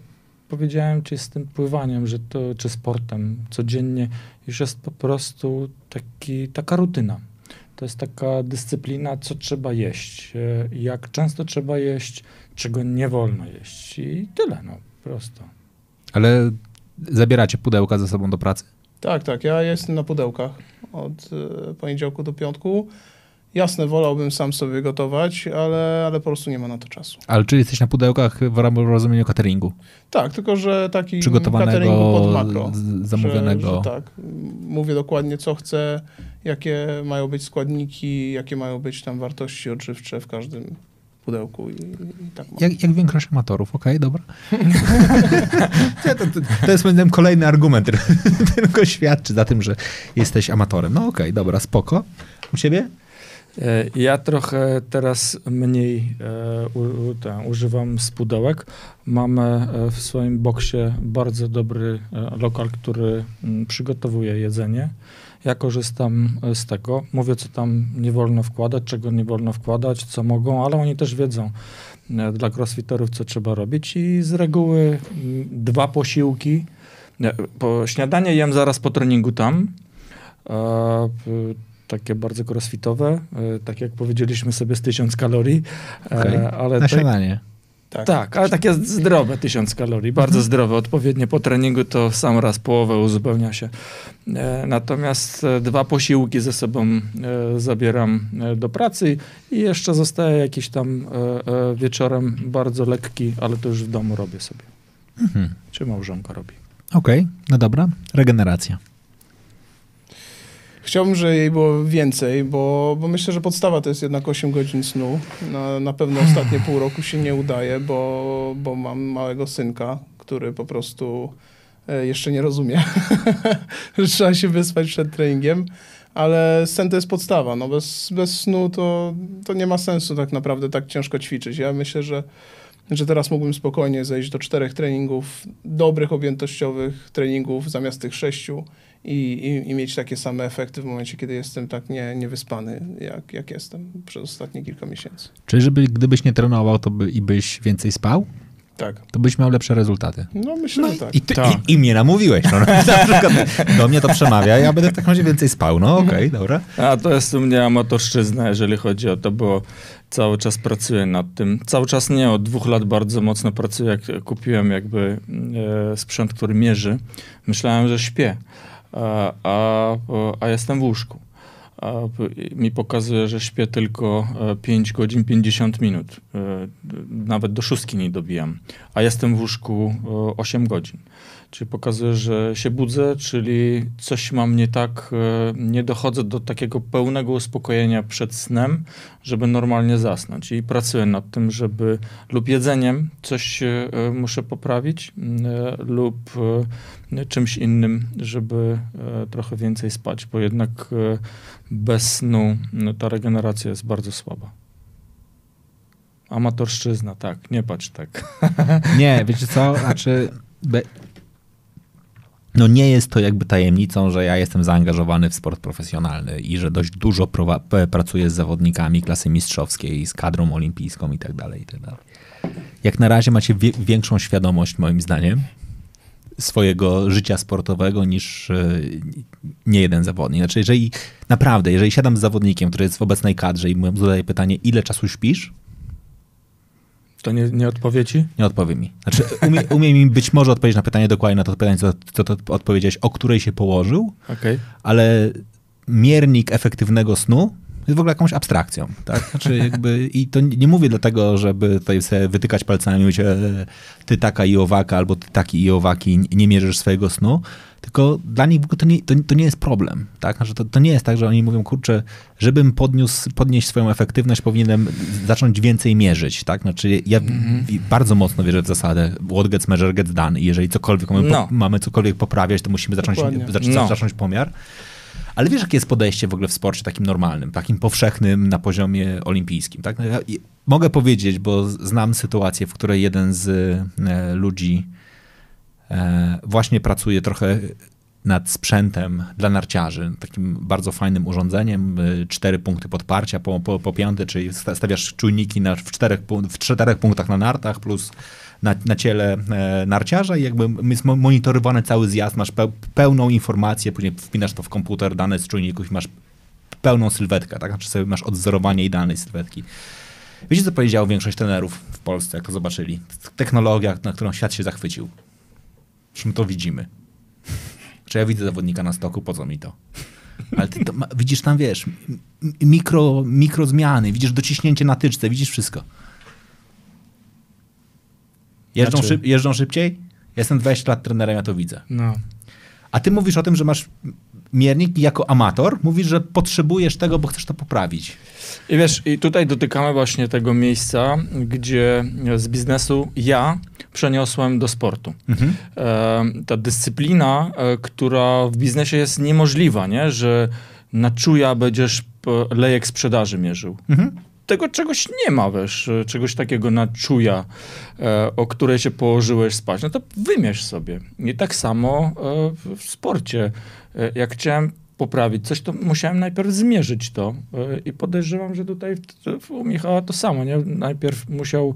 powiedziałem, czy z tym pływaniem, że to, czy sportem codziennie, już jest po prostu taki, taka rutyna. To jest taka dyscyplina, co trzeba jeść, e, jak często trzeba jeść, czego nie wolno jeść i tyle, no, prosto. Ale zabieracie pudełka ze sobą do pracy? Tak, tak, ja jestem na pudełkach od y, poniedziałku do piątku. Jasne, wolałbym sam sobie gotować, ale, ale po prostu nie ma na to czasu. Ale czy jesteś na pudełkach w rozumieniu cateringu? Tak, tylko że taki cateringu pod makro. zamówionego. Że, że tak, mówię dokładnie co chcę, jakie mają być składniki, jakie mają być tam wartości odżywcze w każdym pudełku i, i tak jak, jak większość amatorów, okej, okay, dobra. to, to, to, jest moim kolejny argument, tylko świadczy za tym, że jesteś amatorem. No okej, okay, dobra, spoko. U ciebie? E, ja trochę teraz mniej e, u, używam spudełek. Mamy e, w swoim boksie bardzo dobry lokal, który mm, przygotowuje jedzenie. Ja korzystam z tego. Mówię, co tam nie wolno wkładać, czego nie wolno wkładać, co mogą, ale oni też wiedzą dla crossfiterów, co trzeba robić i z reguły mm, dwa posiłki. Po śniadanie jem zaraz po treningu tam takie bardzo crossfitowe, e, tak jak powiedzieliśmy sobie z tysiąc kalorii. Okay. Ale na tak, śniadanie. Tak. Tak, ale takie zdrowe 1000 kalorii, bardzo zdrowe, odpowiednie po treningu to sam raz połowę uzupełnia się. E, natomiast e, dwa posiłki ze sobą e, zabieram e, do pracy i jeszcze zostaje jakiś tam e, e, wieczorem bardzo lekki, ale to już w domu robię sobie. Mhm. Czy małżonka robi. Okej, no dobra. Regeneracja. Chciałbym, że jej było więcej, bo, bo myślę, że podstawa to jest jednak 8 godzin snu. Na, na pewno ostatnie pół roku się nie udaje, bo, bo mam małego synka, który po prostu e, jeszcze nie rozumie, że trzeba się wyspać przed treningiem. Ale sen to jest podstawa. No bez, bez snu to, to nie ma sensu tak naprawdę tak ciężko ćwiczyć. Ja myślę, że, że teraz mógłbym spokojnie zejść do czterech treningów, dobrych objętościowych treningów zamiast tych sześciu i, i, i mieć takie same efekty w momencie, kiedy jestem tak nie, niewyspany, jak, jak jestem przez ostatnie kilka miesięcy. Czyli żeby, gdybyś nie trenował to by, i byś więcej spał, Tak. to byś miał lepsze rezultaty. No myślę, że tak. I, ty, Tak. i, I mnie namówiłeś. No, na przykład do mnie to przemawia, ja będę w takim razie więcej spał. No okej, dobra. A to jest u mnie amatorszczyzna, jeżeli chodzi o to, bo cały czas pracuję nad tym. Cały czas nie, od dwóch lat bardzo mocno pracuję, jak kupiłem jakby e, sprzęt, który mierzy. Myślałem, że śpię, a, a, jestem w łóżku. A mi pokazuje, że śpię tylko e, 5 godzin 50 minut. E, Nawet do szóstki nie dobijam. A jestem w łóżku e, 8 godzin. Czyli pokazuje, że się budzę, czyli coś mam nie tak, e, nie dochodzę do takiego pełnego uspokojenia przed snem, żeby normalnie zasnąć. I pracuję nad tym, żeby lub jedzeniem coś e, muszę poprawić, e, lub czymś innym, żeby trochę więcej spać, bo jednak bez snu no, ta regeneracja jest bardzo słaba. Amatorszczyzna, tak, nie patrz tak. Nie, wiecie co? Znaczy, be... no nie jest to jakby tajemnicą, że ja jestem zaangażowany w sport profesjonalny i że dość dużo pracuję z zawodnikami klasy mistrzowskiej, z kadrą olimpijską i tak dalej, i tak. Jak na razie macie większą świadomość, moim zdaniem, swojego życia sportowego niż e, nie jeden zawodnik. Znaczy, jeżeli naprawdę, jeżeli siadam z zawodnikiem, który jest w obecnej kadrze i mu zadaję pytanie, ile czasu śpisz, To nie, nie odpowiedzi? nie odpowie mi. Znaczy, umie, umie mi być może odpowiedzieć na pytanie dokładnie na to pytanie, co, co to odpowiedziałeś, o której się położył, Okej. ale miernik efektywnego snu jest w ogóle jakąś abstrakcją. Tak? Znaczy jakby, I to nie mówię dlatego, żeby tutaj sobie wytykać palcami i mówić, e, ty taka i owaka, albo ty taki i owaki, nie mierzysz swojego snu, tylko dla nich w ogóle to nie, to, to nie jest problem. Tak? Znaczy, to, to nie jest tak, że oni mówią, kurczę, żebym podniósł, podnieść swoją efektywność, powinienem zacząć więcej mierzyć. Tak? Znaczy, ja w- bardzo mocno wierzę w zasadę what gets measured gets done. I jeżeli cokolwiek mamy, No. po, mamy cokolwiek poprawiać, to musimy zacząć, zacząć, No. zacząć pomiar. Ale wiesz, jakie jest podejście w ogóle w sporcie takim normalnym, takim powszechnym na poziomie olimpijskim? Tak? No ja, i- mogę powiedzieć, bo znam sytuację, w której jeden z e, ludzi właśnie pracuje trochę nad sprzętem dla narciarzy, takim bardzo fajnym urządzeniem, y, cztery punkty podparcia po, po, po piąte, czyli sta- stawiasz czujniki na, w, czterech, w czterech punktach na nartach plus na, na ciele e, narciarza i jakby jest mo- monitorowany cały zjazd, masz peł, pełną informację, później wpinasz to w komputer, dane z czujników i masz pełną sylwetkę, tak? Znaczy sobie masz odzorowanie idealnej sylwetki. Wiecie, co powiedziała większość trenerów w Polsce, jak to zobaczyli? Technologia, na którą świat się zachwycił. My to widzimy? Czy ja widzę zawodnika na stoku, po co mi to? Ale ty to ma, widzisz tam, wiesz, mikro, mikro zmiany, widzisz dociśnięcie na tyczce, widzisz wszystko. Jeżdżą, Znaczy- szyb, jeżdżą szybciej? Jestem 20 lat trenerem, ja to widzę. No. A ty mówisz o tym, że masz miernik i jako amator, mówisz, że potrzebujesz tego, bo chcesz to poprawić. I wiesz, i tutaj dotykamy właśnie tego miejsca, gdzie z biznesu ja przeniosłem do sportu. Mhm. E, ta dyscyplina, e, która w biznesie jest niemożliwa, nie? że na czuja będziesz lejek sprzedaży mierzył. Mhm. Tego czegoś nie ma, wiesz, e, czegoś takiego na czuja, e, o której się położyłeś spać. No to wymierz sobie. I tak samo e, w- sporcie. Jak chciałem poprawić coś, to musiałem najpierw zmierzyć to. I podejrzewam, że tutaj u Michała to samo, nie? Najpierw musiał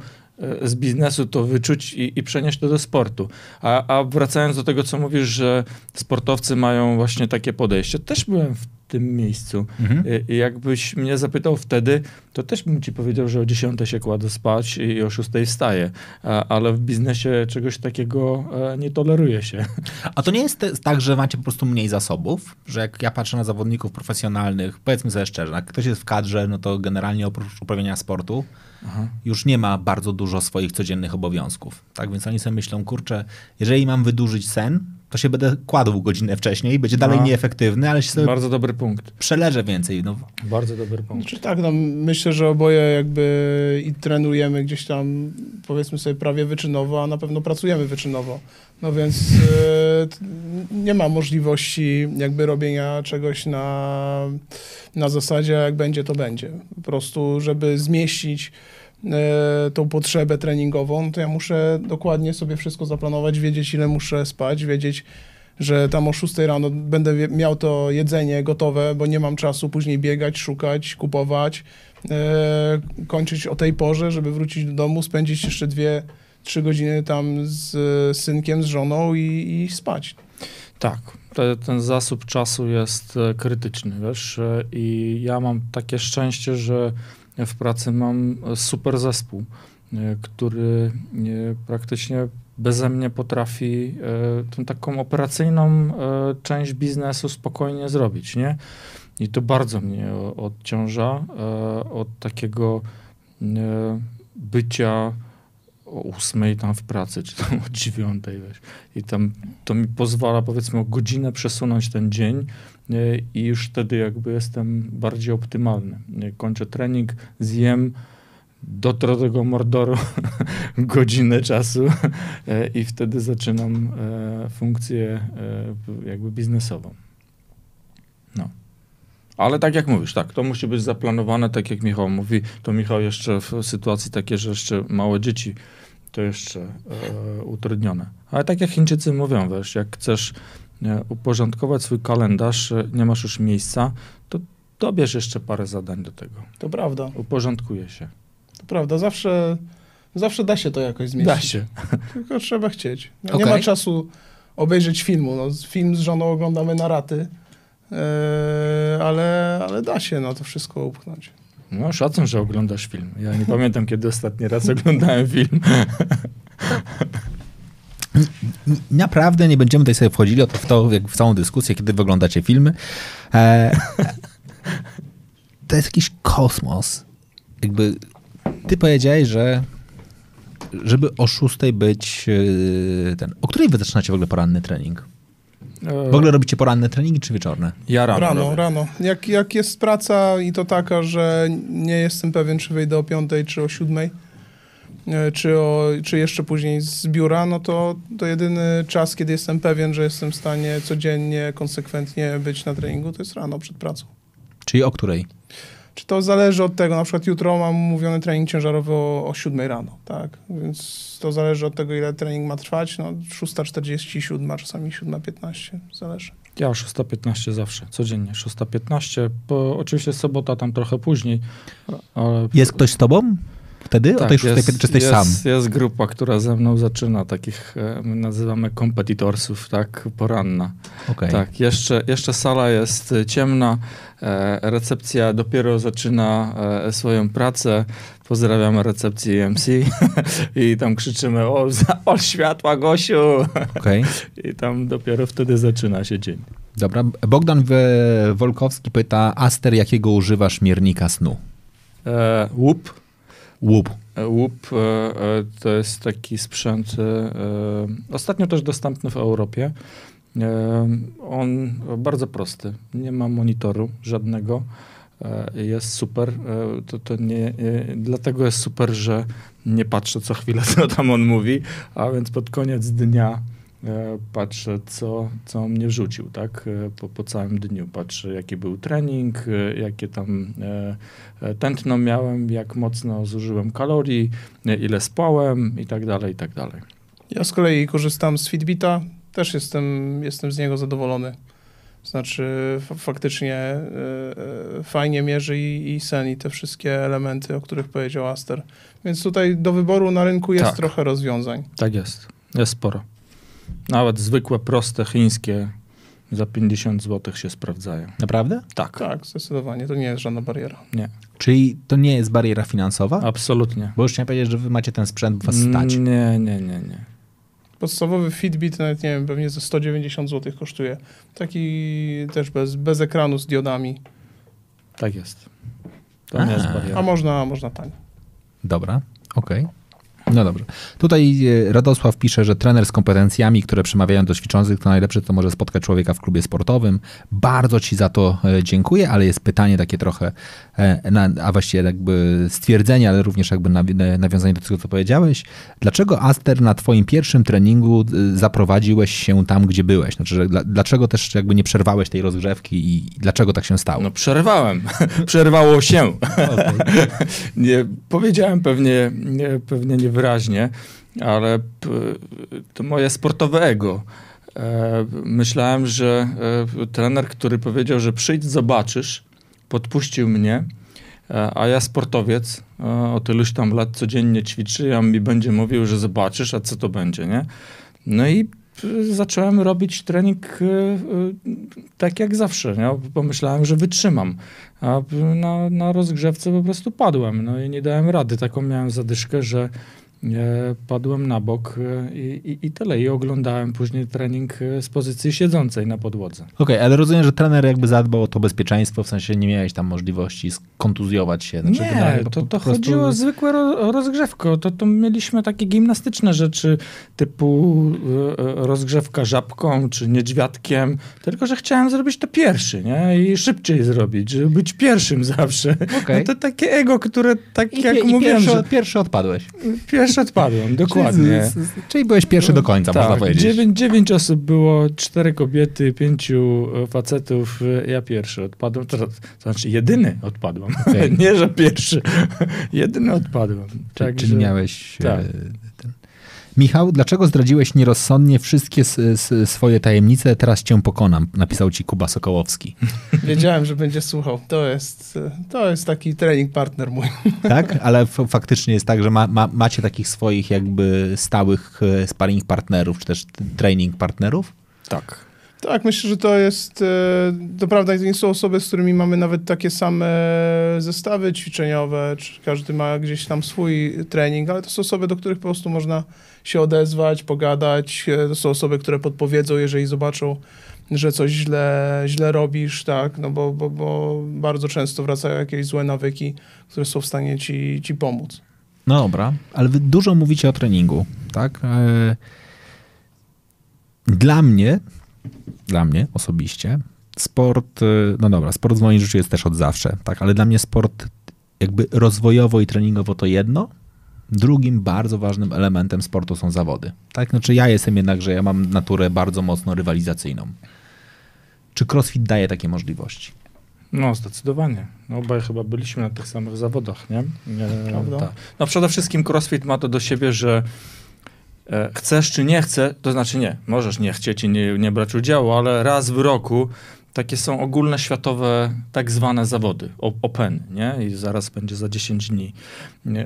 z biznesu to wyczuć i, i przenieść to do sportu. A, a wracając do tego, co mówisz, że sportowcy mają właśnie takie podejście. Też byłem w tym miejscu. Mhm. I, I jakbyś mnie zapytał wtedy, to też bym ci powiedział, że o 10 się kładę spać i o 6 wstaję. Ale w biznesie czegoś takiego e, nie toleruje się. A to nie jest tak, że macie po prostu mniej zasobów? Że jak ja patrzę na zawodników profesjonalnych, powiedzmy sobie szczerze, jak ktoś jest w kadrze, no to generalnie oprócz uprawiania sportu już nie ma bardzo dużo swoich codziennych obowiązków. Tak więc oni sobie myślą, kurczę, jeżeli mam wydłużyć sen, to się będę kładł godzinę wcześniej, będzie dalej No. nieefektywny, ale się sobie Bardzo dobry punkt. przeleżę więcej. No, Bardzo dobry punkt. Znaczy tak, no, myślę, że oboje jakby i trenujemy gdzieś tam, powiedzmy sobie, prawie wyczynowo, a na pewno pracujemy wyczynowo. No więc t- nie ma możliwości jakby robienia czegoś na, na zasadzie, jak będzie, to będzie. Po prostu, żeby zmieścić tą potrzebę treningową, no to ja muszę dokładnie sobie wszystko zaplanować, wiedzieć, ile muszę spać, wiedzieć, że tam o 6 rano będę miał to jedzenie gotowe, bo nie mam czasu później biegać, szukać, kupować, e, kończyć o tej porze, żeby wrócić do domu, spędzić jeszcze dwie, trzy godziny tam z e, synkiem, z żoną i, i spać. Tak, te, ten zasób czasu jest e, krytyczny, wiesz, e, i ja mam takie szczęście, że w pracy mam super zespół, e, który e, praktycznie beze mnie potrafi e, tą taką operacyjną część biznesu spokojnie zrobić, nie? I to bardzo mnie odciąża od takiego bycia o ósmej tam w pracy, czy tam o dziewiątej, wiesz. I tam to mi pozwala powiedzmy o godzinę przesunąć ten dzień i już wtedy jakby jestem bardziej optymalny. Kończę trening, zjem, dotrę do tego mordoru godzinę czasu e, i wtedy zaczynam e, funkcję e, jakby biznesową. No. Ale tak jak mówisz, tak, to musi być zaplanowane, tak jak Michał mówi, to Michał jeszcze w sytuacji takiej, że jeszcze małe dzieci, to jeszcze e, utrudnione. Ale tak jak Chińczycy mówią, wiesz, jak chcesz uporządkować swój kalendarz, e, nie masz już miejsca, to dobierz jeszcze parę zadań do tego. To prawda, Uporządkuje się. to prawda. Zawsze, zawsze da się to jakoś zmieścić. Da się. Tylko trzeba chcieć. Nie ma czasu obejrzeć filmu. No, film z żoną oglądamy na raty, e, ale, ale da się no, to wszystko upchnąć. No, szacun, że oglądasz film. Ja nie pamiętam, kiedy ostatni raz oglądałem film. Naprawdę nie będziemy tutaj sobie wchodzili o to, w to, jak w całą dyskusję, kiedy wy oglądacie filmy. E, to jest jakiś kosmos. Jakby ty powiedziałeś, że żeby o 6 być e, ten. O której wy zaczynacie w ogóle poranny trening? W ogóle robicie poranne treningi czy wieczorne? Ja rano. Rano, robię. rano. Jak, jak jest praca i to taka, że nie jestem pewien, czy wyjdę o 5 czy o 7, e, czy, o, czy jeszcze później z biura, no to, to jedyny czas, kiedy jestem pewien, że jestem w stanie codziennie, konsekwentnie być na treningu, to jest rano przed pracą. Czyli o której? Czy to zależy od tego, na przykład jutro mam umówiony trening ciężarowy o, o 7 rano, tak? Więc to zależy od tego, ile trening ma trwać, no 6.47, czasami 7.15, zależy. Ja o 6.15 zawsze, codziennie. 6.15, bo oczywiście sobota tam trochę później, ale... Jest ktoś z tobą? Wtedy? o tej 6 czy jesteś jest, sam? Jest grupa, która ze mną zaczyna, takich e, my nazywamy kompetitorsów, tak, poranna. Okej. Tak, jeszcze, jeszcze sala jest ciemna, e, recepcja dopiero zaczyna e, swoją pracę. Pozdrawiamy recepcję EMC i tam krzyczymy o zapal światła, Gosiu! Okej. I tam dopiero wtedy zaczyna się dzień. Dobra. Bogdan Wolkowski pyta, Aster, jakiego używasz miernika snu? E, łup, Łup. E, Łup e, e, to jest taki sprzęt ostatnio też dostępny w Europie. On bardzo prosty, nie ma monitoru żadnego. Jest super. To, to nie, dlatego jest super, że nie patrzę co chwilę, co tam on mówi, a więc pod koniec dnia patrzę, co, co mnie wrzucił, tak? E, Po, po całym dniu patrzę, jaki był trening, e, jakie tam e, e, tętno miałem, jak mocno zużyłem kalorii, e, ile spałem i tak dalej, i tak dalej. Ja z kolei korzystam z Fitbita, też jestem, jestem z niego zadowolony. Znaczy faktycznie e, e, fajnie mierzy i, i sen i te wszystkie elementy, o których powiedział Aster. Więc tutaj do wyboru na rynku jest Tak. trochę rozwiązań. Tak jest, jest sporo. Nawet zwykłe, proste, chińskie za 50 zł się sprawdzają. Naprawdę? Tak. Tak, zdecydowanie. To nie jest żadna bariera. Nie, Czyli to nie jest bariera finansowa? absolutnie. Bo już chciałem powiedzieć, że wy macie ten sprzęt, was stać. Nie, nie, nie, nie. Podstawowy Fitbit, nawet nie wiem, pewnie ze 190 zł kosztuje. Taki też bez, bez ekranu z diodami. Tak jest. To nie jest bariera. A można, można taniej. Dobra, okej. No dobrze. Tutaj e, Radosław pisze, że trener z kompetencjami, które przemawiają do ćwiczących, to najlepsze, co może spotkać człowieka w klubie sportowym. Bardzo ci za to e, dziękuję, ale jest pytanie takie trochę, e, a właściwie jakby stwierdzenie, ale również jakby nawi- nawiązanie do tego, co powiedziałeś. Dlaczego Aster na twoim pierwszym treningu zaprowadziłeś się tam, gdzie byłeś? Znaczy, dlaczego też jakby nie przerwałeś tej rozgrzewki i dlaczego tak się stało? No przerwałem. Przerwało się. nie, powiedziałem pewnie, nie, pewnie niewyraźnie, ale to moje sportowe ego. E, myślałem, że e, trener, który powiedział, że przyjdź, zobaczysz, podpuścił mnie, e, a ja sportowiec, od iluś tam lat codziennie ćwiczy, a on mi będzie mówił, że zobaczysz, a co to będzie, nie? No i zacząłem robić trening tak jak zawsze, nie? Pomyślałem, że wytrzymam, a na, na rozgrzewce po prostu padłem, no i nie dałem rady. Taką miałem zadyszkę, że padłem na bok e, i, i, i tyle. I oglądałem później trening e, z pozycji siedzącej na podłodze. Okej, ale rozumiem, że trener jakby zadbał o to bezpieczeństwo, w sensie nie miałeś tam możliwości skontuzjować się. Znaczy, nie, generalnie to, to prostu- chodziło o zwykłe ro, rozgrzewko. To, to mieliśmy takie gimnastyczne rzeczy typu e, e, rozgrzewka żabką czy niedźwiadkiem, tylko że chciałem zrobić to pierwszy, nie? I szybciej zrobić, żeby być pierwszym zawsze. Okej. No to takie ego, które tak I, jak i mówiłem, pierwszy, że pierwszy odpadłeś. pierwszy odpadłem, dokładnie. Czyli, czyli byłeś pierwszy do końca, można tak, powiedzieć. dziewięć, dziewięć osób było, cztery kobiety, pięciu e, facetów, e, ja pierwszy odpadłem, to, znaczy jedyny odpadłem, Okej. nie, że pierwszy, jedyny odpadłem. Czyli, Także- czyli miałeś... tak. e. Michał, dlaczego zdradziłeś nierozsądnie wszystkie s, s, swoje tajemnice? Teraz cię pokonam, napisał ci Kuba Sokołowski. Wiedziałem, że będzie słuchał. To jest, to jest taki trening partner mój. Tak? Ale f- faktycznie jest tak, że ma, ma, macie takich swoich jakby stałych e, sparring partnerów, czy też t- training partnerów? Tak. Tak, myślę, że to jest, e, to prawda, to nie są osoby, z którymi mamy nawet takie same zestawy ćwiczeniowe, czy każdy ma gdzieś tam swój trening, ale to są osoby, do których po prostu można się odezwać, pogadać. E, To są osoby, które podpowiedzą, jeżeli zobaczą, że coś źle, źle robisz, tak, no bo, bo, bo bardzo często wracają jakieś złe nawyki, które są w stanie ci, ci pomóc. No dobra, ale wy dużo mówicie o treningu, tak? E, Dla mnie, dla mnie osobiście, sport, e, no dobra, sport w moim życiu jest też od zawsze, tak? Ale dla mnie sport jakby rozwojowo i treningowo to jedno. Drugim bardzo ważnym elementem sportu są zawody. Tak, znaczy ja jestem jednak, że ja mam naturę bardzo mocno rywalizacyjną. Czy CrossFit daje takie możliwości? No, zdecydowanie. No, obaj chyba byliśmy na tych samych zawodach, nie? E, Prawda. tak. No przede wszystkim CrossFit ma to do siebie, że e, chcesz czy nie chcesz, to znaczy nie, możesz nie chcieć i nie, nie brać udziału, ale raz w roku takie są ogólne światowe tak zwane zawody, Open, nie? I zaraz będzie za 10 dni.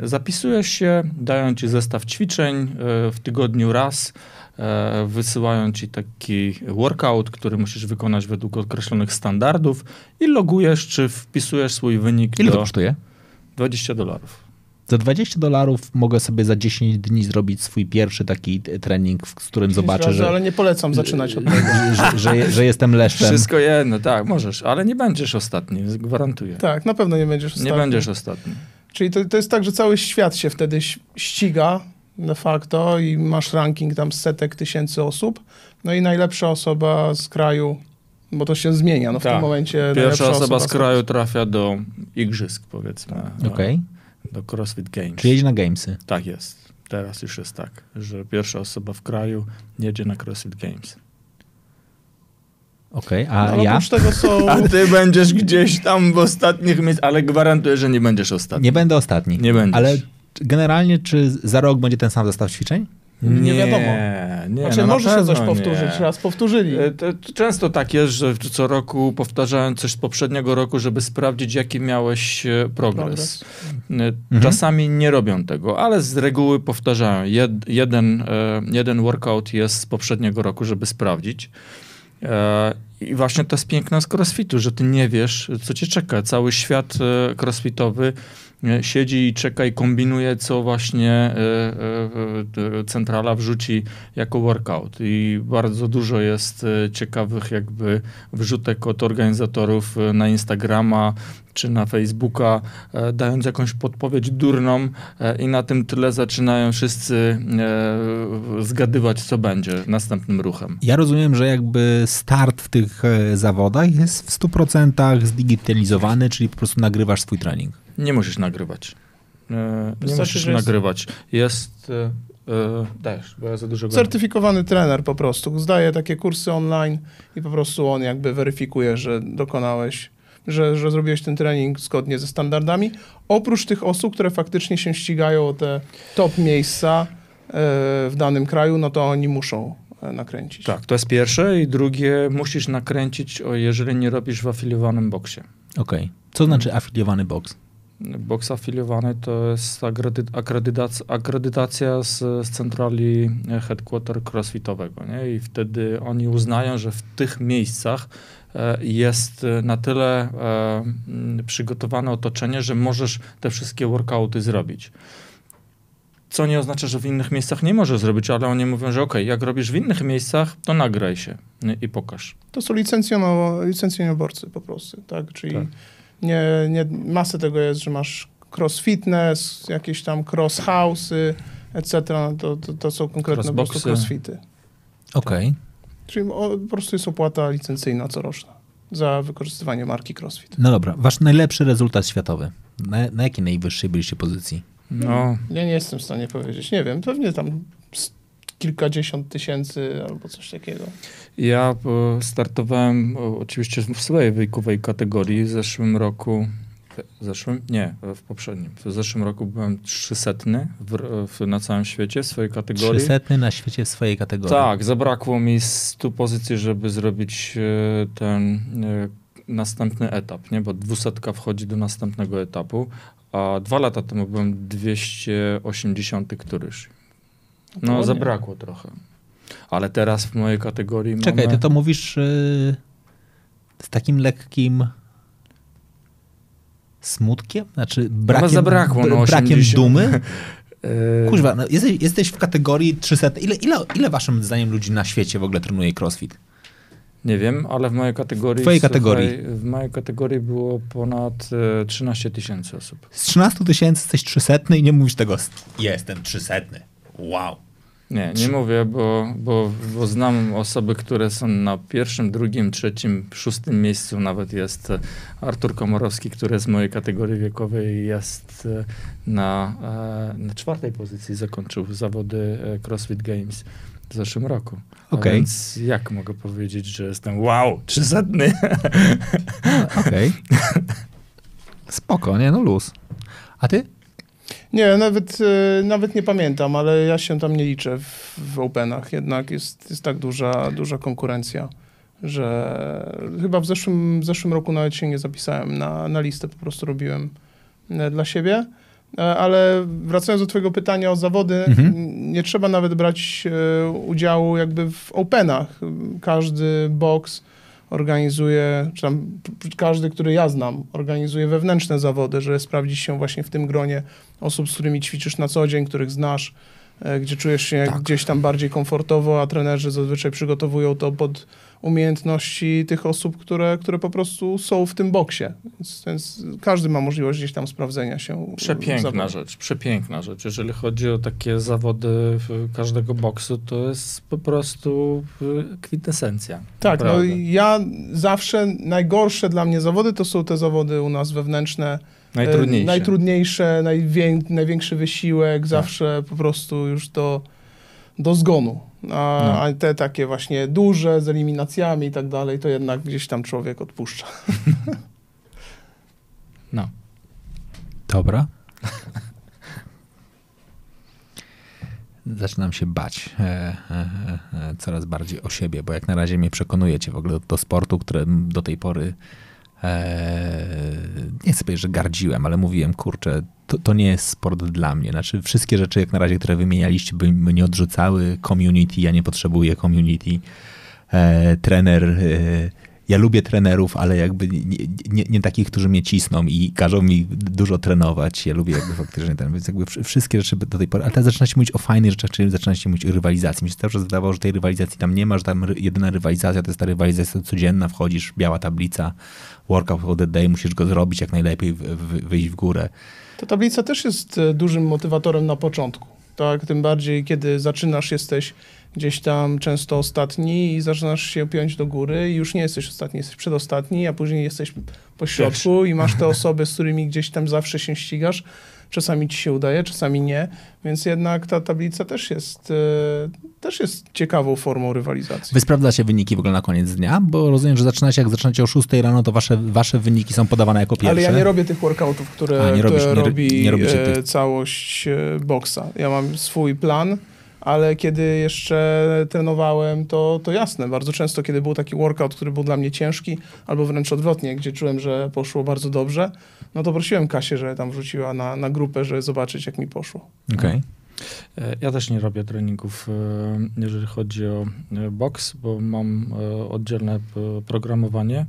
Zapisujesz się, dają ci zestaw ćwiczeń e, w tygodniu raz, e, wysyłają ci taki workout, który musisz wykonać według określonych standardów i logujesz, czy wpisujesz swój wynik Ile to kosztuje? 20 dolarów. Za 20 dolarów mogę sobie za 10 dni zrobić swój pierwszy taki trening, w- z którym zobaczę, Razy, że, Ale nie polecam zaczynać od tego. że, że, że jestem leszczem. Wszystko jedno, tak, możesz, ale nie będziesz ostatni, gwarantuję. Tak, na pewno nie będziesz Nie ostatni. będziesz ostatni. Czyli to, to jest tak, że cały świat się wtedy ściga de facto i masz ranking tam setek tysięcy osób. No i najlepsza osoba z kraju, bo to się zmienia, no w Tak. tym momencie Pierwsza najlepsza osoba z kraju trafia do igrzysk, powiedzmy. Okej. Do CrossFit Games. Czy jedzie na gamesy? Tak jest. Teraz już jest tak, że pierwsza osoba w kraju jedzie na CrossFit Games. Okej, No, a ale ja są... A ty będziesz gdzieś tam w ostatnich miejscach, ale gwarantuję, że nie będziesz ostatni. nie będę ostatni. Nie będziesz. Ale generalnie, czy za rok będzie ten sam zestaw ćwiczeń? Nie wiadomo. Nie, nie. Znaczy, no może się coś powtórzyć, nie. raz powtórzyli. E, To, to często tak jest, że co roku powtarzałem coś z poprzedniego roku, żeby sprawdzić, jaki miałeś e, progres. E, Czasami nie robią tego, ale z reguły powtarzają. Jed, jeden, jeden workout jest z poprzedniego roku, żeby sprawdzić. I właśnie to jest piękne z crossfitu, że ty nie wiesz, co cię czeka. Cały świat crossfitowy siedzi i czeka i kombinuje, co właśnie e, e, e, centrala wrzuci jako workout. I bardzo dużo jest e, ciekawych jakby wrzutek od organizatorów e, na Instagrama czy na Facebooka, e, dając jakąś podpowiedź durną e, i na tym tyle zaczynają wszyscy e, zgadywać, co będzie następnym ruchem. Ja rozumiem, że jakby start w tych e, zawodach jest w 100% zdigitalizowany, czyli po prostu nagrywasz swój trening. Nie musisz nagrywać. E, Nie Wystarczy, musisz jest- nagrywać. Jest... e, e, Dajesz, bo ja za dużo... Certyfikowany trener po prostu. Zdaje takie kursy online i po prostu on jakby weryfikuje, że dokonałeś, że, że zrobiłeś ten trening zgodnie ze standardami. Oprócz tych osób, które faktycznie się ścigają o te top miejsca w danym kraju, no to oni muszą nakręcić. Tak, to jest pierwsze. I drugie, musisz nakręcić, jeżeli nie robisz w afiliowanym boksie. Okej. Co znaczy afiliowany box? Boks afiliowany to jest akredy- akredytac- akredytacja z, z centrali e, headquarter crossfitowego. Nie? I wtedy oni uznają, że w tych miejscach e, jest e, na tyle przygotowane otoczenie, że możesz te wszystkie workouty zrobić. Co nie oznacza, że w innych miejscach nie możesz zrobić, ale oni mówią, że ok, jak robisz w innych miejscach, to nagraj się i pokaż. To są licencjono, licencjonoborcy po prostu, tak? Czyli Tak. Nie, nie, masę tego jest, że masz cross fitness, jakieś tam cross house'y, etc. No To, to, to są konkretne po prostu crossfity. Okej. Czyli o, po prostu jest opłata licencyjna coroczna za wykorzystywanie marki CrossFit. No dobra, wasz najlepszy rezultat światowy. Na, na jakiej najwyższej byliście pozycji? No, Ja nie jestem w stanie powiedzieć. Nie wiem, pewnie tam kilkadziesiąt tysięcy albo coś takiego. Ja e, startowałem o, oczywiście w swojej wiekowej kategorii w zeszłym roku. W zeszłym? Nie, w poprzednim. W zeszłym roku byłem 300 w, w, na całym świecie w swojej kategorii. 300 na świecie w swojej kategorii. Tak, zabrakło mi 100 pozycji, żeby zrobić e, ten e, następny etap, nie? bo 200 wchodzi do następnego etapu, a dwa lata temu byłem 280 któryś. No, ładnie. zabrakło trochę. Ale teraz w mojej kategorii Czekaj, mamy... ty to mówisz yy, z takim lekkim smutkiem? Znaczy brakiem, zabrakło, no, br- brakiem 80. dumy? e, Kurwa, no, jesteś, jesteś w kategorii 300. Ile, ile, ile waszym zdaniem ludzi na świecie w ogóle trenuje crossfit? Nie wiem, ale w mojej kategorii... W twojej słuchaj, kategorii. W mojej kategorii było ponad e, 13 tysięcy osób. Z 13 tysięcy jesteś 300 i nie mówisz tego, jestem 300. Wow. Nie, nie mówię, bo, bo, bo znam osoby, które są na pierwszym, drugim, trzecim, szóstym miejscu. Nawet jest e, Artur Komorowski, który z mojej kategorii wiekowej jest e, na, e, na czwartej pozycji. Zakończył zawody CrossFit Games w zeszłym roku. A Okej. Więc jak mogę powiedzieć, że jestem wow, trzysetny? Okej. Spoko, nie? No luz. A ty? Nie, nawet, e, nawet nie pamiętam, ale ja się tam nie liczę w, w Openach. Jednak jest, jest tak duża, duża konkurencja, że chyba w zeszłym, w zeszłym roku nawet się nie zapisałem na, na listę, po prostu robiłem e, dla siebie. E, Ale wracając do twojego pytania o zawody, Mhm. nie trzeba nawet brać udziału jakby w Openach. Każdy box organizuje, czy tam każdy, który ja znam, organizuje wewnętrzne zawody, że sprawdzić się właśnie w tym gronie osób, z którymi ćwiczysz na co dzień, których znasz, e, gdzie czujesz się Tak. gdzieś tam bardziej komfortowo, a trenerzy zazwyczaj przygotowują to pod umiejętności tych osób, które, które po prostu są w tym boksie. Więc, więc każdy ma możliwość gdzieś tam sprawdzenia się. Przepiękna rzecz, przepiękna rzecz. Jeżeli chodzi o takie zawody w każdego boksu, to jest po prostu y, kwintesencja. Tak, no ja zawsze, najgorsze dla mnie zawody to są te zawody u nas wewnętrzne, Najtrudniejsze. E, najtrudniejsze, najwię, największy wysiłek, Tak. zawsze po prostu już do, do zgonu. A, No. a te takie właśnie duże, z eliminacjami i tak dalej, to jednak gdzieś tam człowiek odpuszcza. No. Dobra. Zaczynam się bać e, e, e, coraz bardziej o siebie, bo jak na razie mnie przekonujecie w ogóle do sportu, którym do tej pory e, nie chcę powiedzieć, że gardziłem, ale mówiłem, kurczę, to, to nie jest sport dla mnie. Znaczy wszystkie rzeczy jak na razie, które wymienialiście, by mnie odrzucały. Community, ja nie potrzebuję community. E, trener e, ja lubię trenerów, ale jakby nie, nie, nie, takich, którzy mnie cisną i każą mi dużo trenować. Ja lubię jakby faktycznie ten, więc jakby wszystkie rzeczy do tej pory, ale teraz zaczyna się mówić o fajnych rzeczach, czyli zaczyna się mówić o rywalizacji. Mi się cały czas wydawało, że tej rywalizacji tam nie ma, że tam jedyna rywalizacja to jest ta rywalizacja codzienna, wchodzisz, biała tablica, workout of the day, musisz go zrobić jak najlepiej, wyjść w górę. Ta tablica też jest e, dużym motywatorem na początku. Tak, tym bardziej, kiedy zaczynasz, jesteś gdzieś tam często ostatni i zaczynasz się piąć do góry i już nie jesteś ostatni, jesteś przedostatni, a później jesteś po środku i masz te osoby, z którymi gdzieś tam zawsze się ścigasz. Czasami ci się udaje, czasami nie, więc jednak ta tablica też jest, e, też jest ciekawą formą rywalizacji. Wy sprawdzacie wyniki w ogóle na koniec dnia? Bo rozumiem, że zaczynacie, jak zaczynacie o 6 rano, to wasze, wasze wyniki są podawane jako pierwsze. Ale ja nie robię tych workoutów, które, A, robisz, które robi nie e, całość e, boksa. Ja mam swój plan, ale kiedy jeszcze trenowałem, to, to jasne, bardzo często, kiedy był taki workout, który był dla mnie ciężki, albo wręcz odwrotnie, gdzie czułem, że poszło bardzo dobrze, no to prosiłem Kasię, że tam wrzuciła na, na grupę, żeby zobaczyć, jak mi poszło. Okej. Okay. E, ja też nie robię treningów, e, jeżeli chodzi o e, boks, bo mam oddzielne programowanie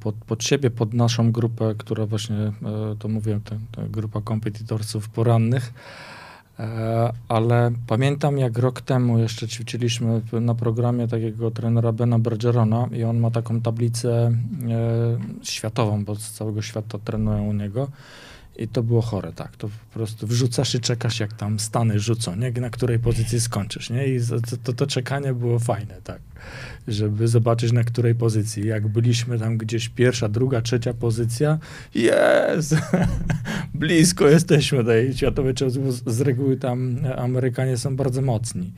pod, pod siebie, pod naszą grupę, która właśnie, to mówiłem, ta, ta grupa kompetitorsów porannych. E, ale pamiętam, jak rok temu jeszcze ćwiczyliśmy na programie takiego trenera Bena Bergerona i on ma taką tablicę e, światową, bo z całego świata trenują u niego. I to było chore, tak. To po prostu wrzucasz i czekasz, jak tam Stany rzucą, nie? Na której pozycji skończysz, nie? I to, to, to czekanie było fajne, tak. Żeby zobaczyć, na której pozycji. Jak byliśmy tam gdzieś pierwsza, druga, trzecia pozycja, jest! Blisko jesteśmy tej światowej czołgi. Z reguły tam Amerykanie są bardzo mocni.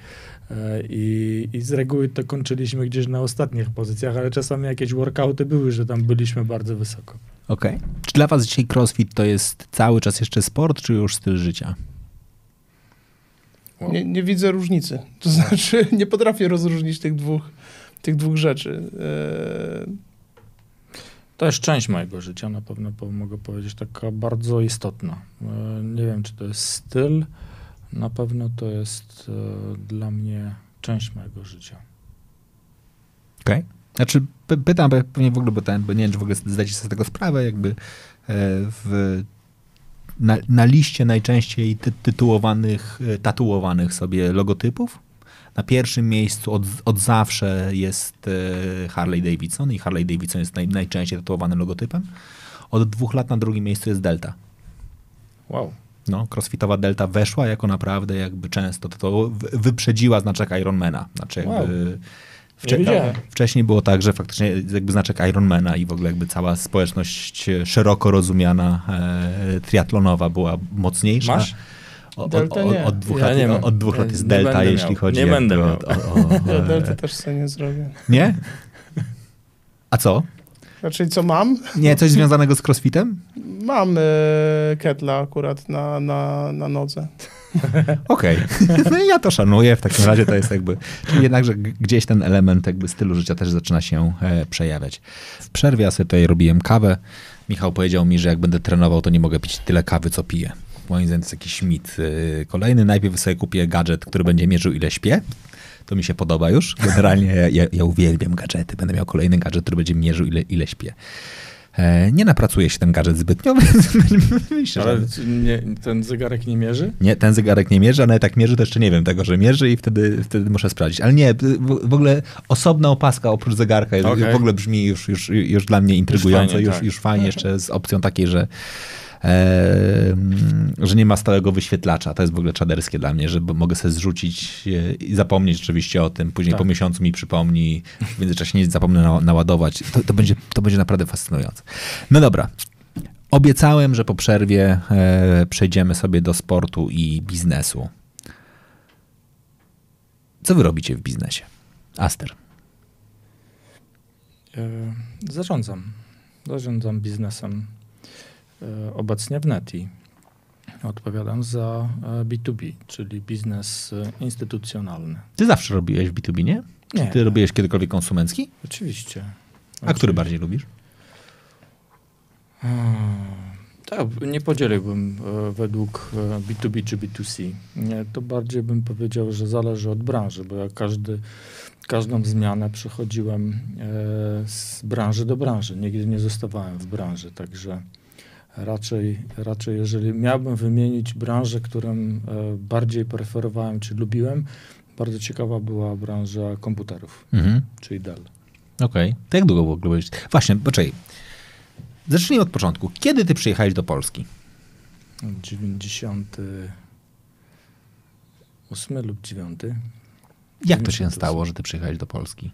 E, I, I z reguły to kończyliśmy gdzieś na ostatnich pozycjach, ale czasami jakieś workouty były, że tam byliśmy bardzo wysoko. Okej. Okay. Czy dla was dzisiaj crossfit to jest cały czas jeszcze sport, czy już styl życia? Nie, nie, widzę różnicy. To znaczy, nie potrafię rozróżnić tych dwóch, tych dwóch rzeczy. E... To jest część mojego życia, na pewno mogę powiedzieć, taka bardzo istotna. E, nie wiem, czy to jest styl, na pewno to jest e, dla mnie część mojego życia. Okej. Okay. Znaczy, pytam, bo pewnie w ogóle, bo, ten, bo nie wiem, czy w ogóle zdajecie sobie z tego sprawę, jakby e, w, na, na liście najczęściej ty, tytułowanych, e, tatuowanych sobie logotypów na pierwszym miejscu od, od zawsze jest Harley Davidson i Harley Davidson jest naj, najczęściej tatuowanym logotypem. Od dwóch lat na drugim miejscu jest Delta. Wow. No, crossfitowa Delta weszła jako naprawdę jakby często, to, to wyprzedziła znaczek Ironmana. Znaczy jakby... Wow Wcze wcześniej było tak, że faktycznie jakby znaczek Ironmana i w ogóle jakby cała społeczność szeroko rozumiana e, triatlonowa była mocniejsza. Masz? O, Delta od, od, dwóch ja lat, od dwóch lat jest Delta, jeśli miał. chodzi nie będę o, o, o, Ja Delta też sobie nie zrobię. Nie? A co? Znaczy, co mam? Nie, coś związanego z crossfitem? Mam e, ketla akurat na, na, na nodze. Okej. No i ja to szanuję. W takim razie to jest jakby... Czyli jednakże gdzieś ten element jakby stylu życia też zaczyna się e, przejawiać. W przerwie ja sobie tutaj robiłem kawę. Michał powiedział mi, że jak będę trenował, to nie mogę pić tyle kawy, co piję. Moim zdaniem to jest jakiś mit. E, kolejny, najpierw sobie kupię gadżet, który będzie mierzył, ile śpię. To mi się podoba już. Generalnie ja, ja uwielbiam gadżety. Będę miał kolejny gadżet, który będzie mierzył, ile, ile śpię. E, nie napracuje się ten gadżet zbytnio, myślę, Ale nie, ten zegarek nie mierzy? Nie, ten zegarek nie mierzy, a nawet jak mierzy, to jeszcze nie wiem tego, że mierzy i wtedy, wtedy muszę sprawdzić. Ale nie, w ogóle osobna opaska oprócz zegarka okay. w ogóle brzmi już, już, już dla mnie intrygująco, już fajnie, już, tak. już fajnie jeszcze z opcją takiej, że że nie ma stałego wyświetlacza. To jest w ogóle czaderskie dla mnie, że mogę sobie zrzucić i zapomnieć oczywiście o tym. Później tak. po miesiącu mi przypomni, w międzyczasie nie zapomnę naładować. To, to, będzie, to będzie naprawdę fascynujące. No dobra. Obiecałem, że po przerwie e, przejdziemy sobie do sportu i biznesu. Co wy robicie w biznesie? Aster. E, zarządzam. Zarządzam biznesem E, obecnie w Neti. Odpowiadam za B2B, e, czyli biznes e, instytucjonalny. Ty zawsze robiłeś w B2B, nie? Czy nie. ty robiłeś kiedykolwiek konsumencki? Oczywiście. A który bardziej lubisz? Tak, nie podzieliłbym e, według e, B2B czy B2C. Nie, to bardziej bym powiedział, że zależy od branży, bo ja każdy, każdą zmianę przechodziłem e, z branży do branży. Nigdy nie zostawałem w branży, także raczej, raczej jeżeli miałbym wymienić branżę, którą e, bardziej preferowałem czy lubiłem, bardzo ciekawa była branża komputerów, Mhm. czyli Dell. Okej. To jak długo w ogóle byłeś? Właśnie, poczekaj. Zacznijmy od początku. Kiedy ty przyjechałeś do Polski? 98 lub 9. Jak to się 90. stało, że ty przyjechałeś do Polski?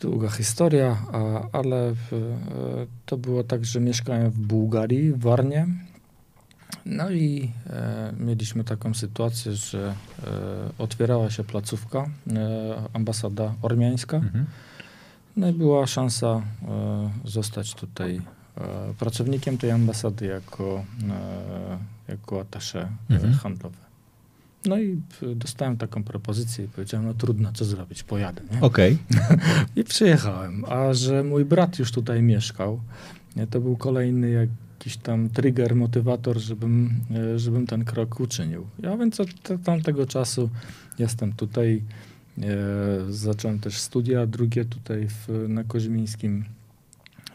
Długa historia, a, ale w, e, to było tak, że mieszkałem w Bułgarii, w Warnie. No i e, mieliśmy taką sytuację, że e, otwierała się placówka, e, ambasada ormiańska. Mhm. No i była szansa e, zostać tutaj e, pracownikiem tej ambasady jako, jako attaché e, Mhm. handlowe. No i e, dostałem taką propozycję i powiedziałem, no trudno, co zrobić, pojadę. Okej. I przyjechałem, a że mój brat już tutaj mieszkał, to był kolejny jakiś tam trigger, motywator, żebym, e, żebym ten krok uczynił. Ja więc od tamtego czasu jestem tutaj. E, zacząłem też studia drugie tutaj w, na Koźmińskim.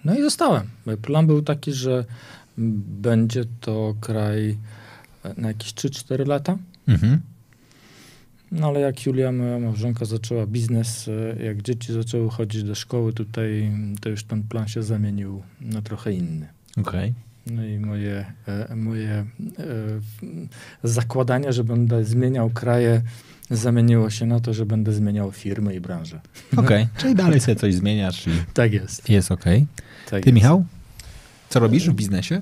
No i zostałem. Plan był taki, że będzie to kraj na jakieś 3-4 lata. Mhm. No ale jak Julia, moja małżonka, zaczęła biznes, e, jak dzieci zaczęły chodzić do szkoły tutaj, to już ten plan się zamienił na trochę inny. Okej. No i moje, e, moje e, zakładanie, że będę zmieniał kraje, zamieniło się na to, że będę zmieniał firmy i branżę. Okej. Czyli dalej sobie coś zmieniasz i Tak jest. jest okej. Tak Ty, jest. Michał? Co robisz w biznesie?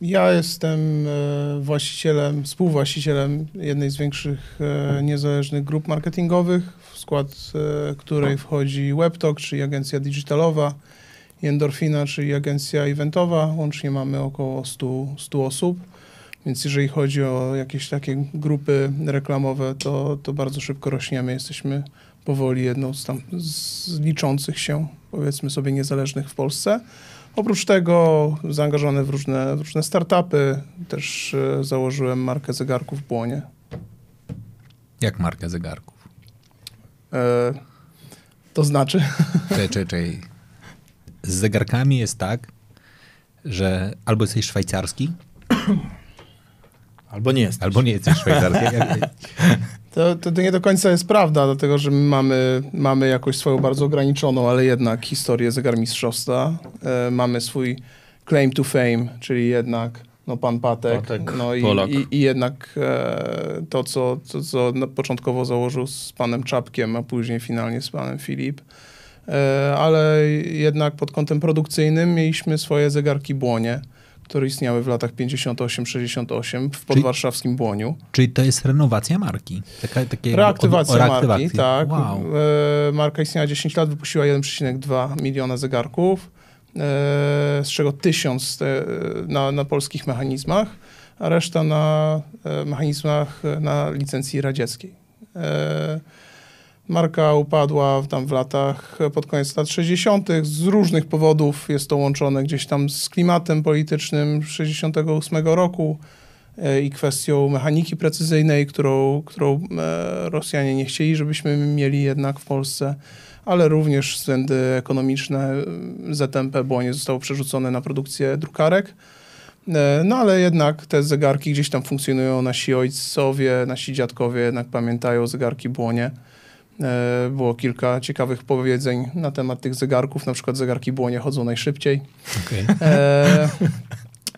Ja jestem e, właścicielem, współwłaścicielem jednej z większych e, niezależnych grup marketingowych, w skład e, której wchodzi WebTalk, czyli agencja digitalowa, Endorfina, czyli agencja eventowa. Łącznie mamy około 100, 100 osób. Więc jeżeli chodzi o jakieś takie grupy reklamowe, to, to bardzo szybko rośniemy. Jesteśmy powoli jedną z tam z liczących się, powiedzmy sobie, niezależnych w Polsce. Oprócz tego zaangażowany w różne, w różne startupy. Też e, założyłem markę zegarków w Błonie. Jak markę zegarków? E, to znaczy, Czekaj, czekaj, czekaj. Z zegarkami jest tak, że albo jesteś szwajcarski, Albo nie jest. albo nie jesteś szwajcarski. To, to, to nie do końca jest prawda, dlatego że my mamy, mamy jakoś swoją bardzo ograniczoną, ale jednak historię zegarmistrzostwa. E, mamy swój claim to fame, czyli jednak no, pan Patek. Patek, no i, i, i jednak e, to, co, to, co początkowo założył z panem Czapkiem, a później finalnie z panem Filip. E, ale jednak pod kątem produkcyjnym mieliśmy swoje zegarki Błonie, które istniały w latach 58-68 w podwarszawskim Błoniu. Czyli to jest renowacja marki. Taka, takie Reaktywacja o- o marki, tak. Wow. E, marka istniała 10 lat, wypuściła 1,2 miliona zegarków, e, z czego 1000 e, na, na polskich mechanizmach, a reszta na e, mechanizmach e, na licencji radzieckiej. E, Marka upadła tam w latach, pod koniec lat 60. Z różnych powodów jest to łączone gdzieś tam z klimatem politycznym 68 roku e, i kwestią mechaniki precyzyjnej, którą, którą e, Rosjanie nie chcieli, żebyśmy mieli jednak w Polsce, ale również względy ekonomiczne. e, ZMP Błonie zostało przerzucone na produkcję drukarek. E, No ale jednak te zegarki gdzieś tam funkcjonują. Nasi ojcowie, nasi dziadkowie jednak pamiętają zegarki Błonie. E, Było kilka ciekawych powiedzeń na temat tych zegarków. Na przykład zegarki Błonie chodzą najszybciej. Okej. E,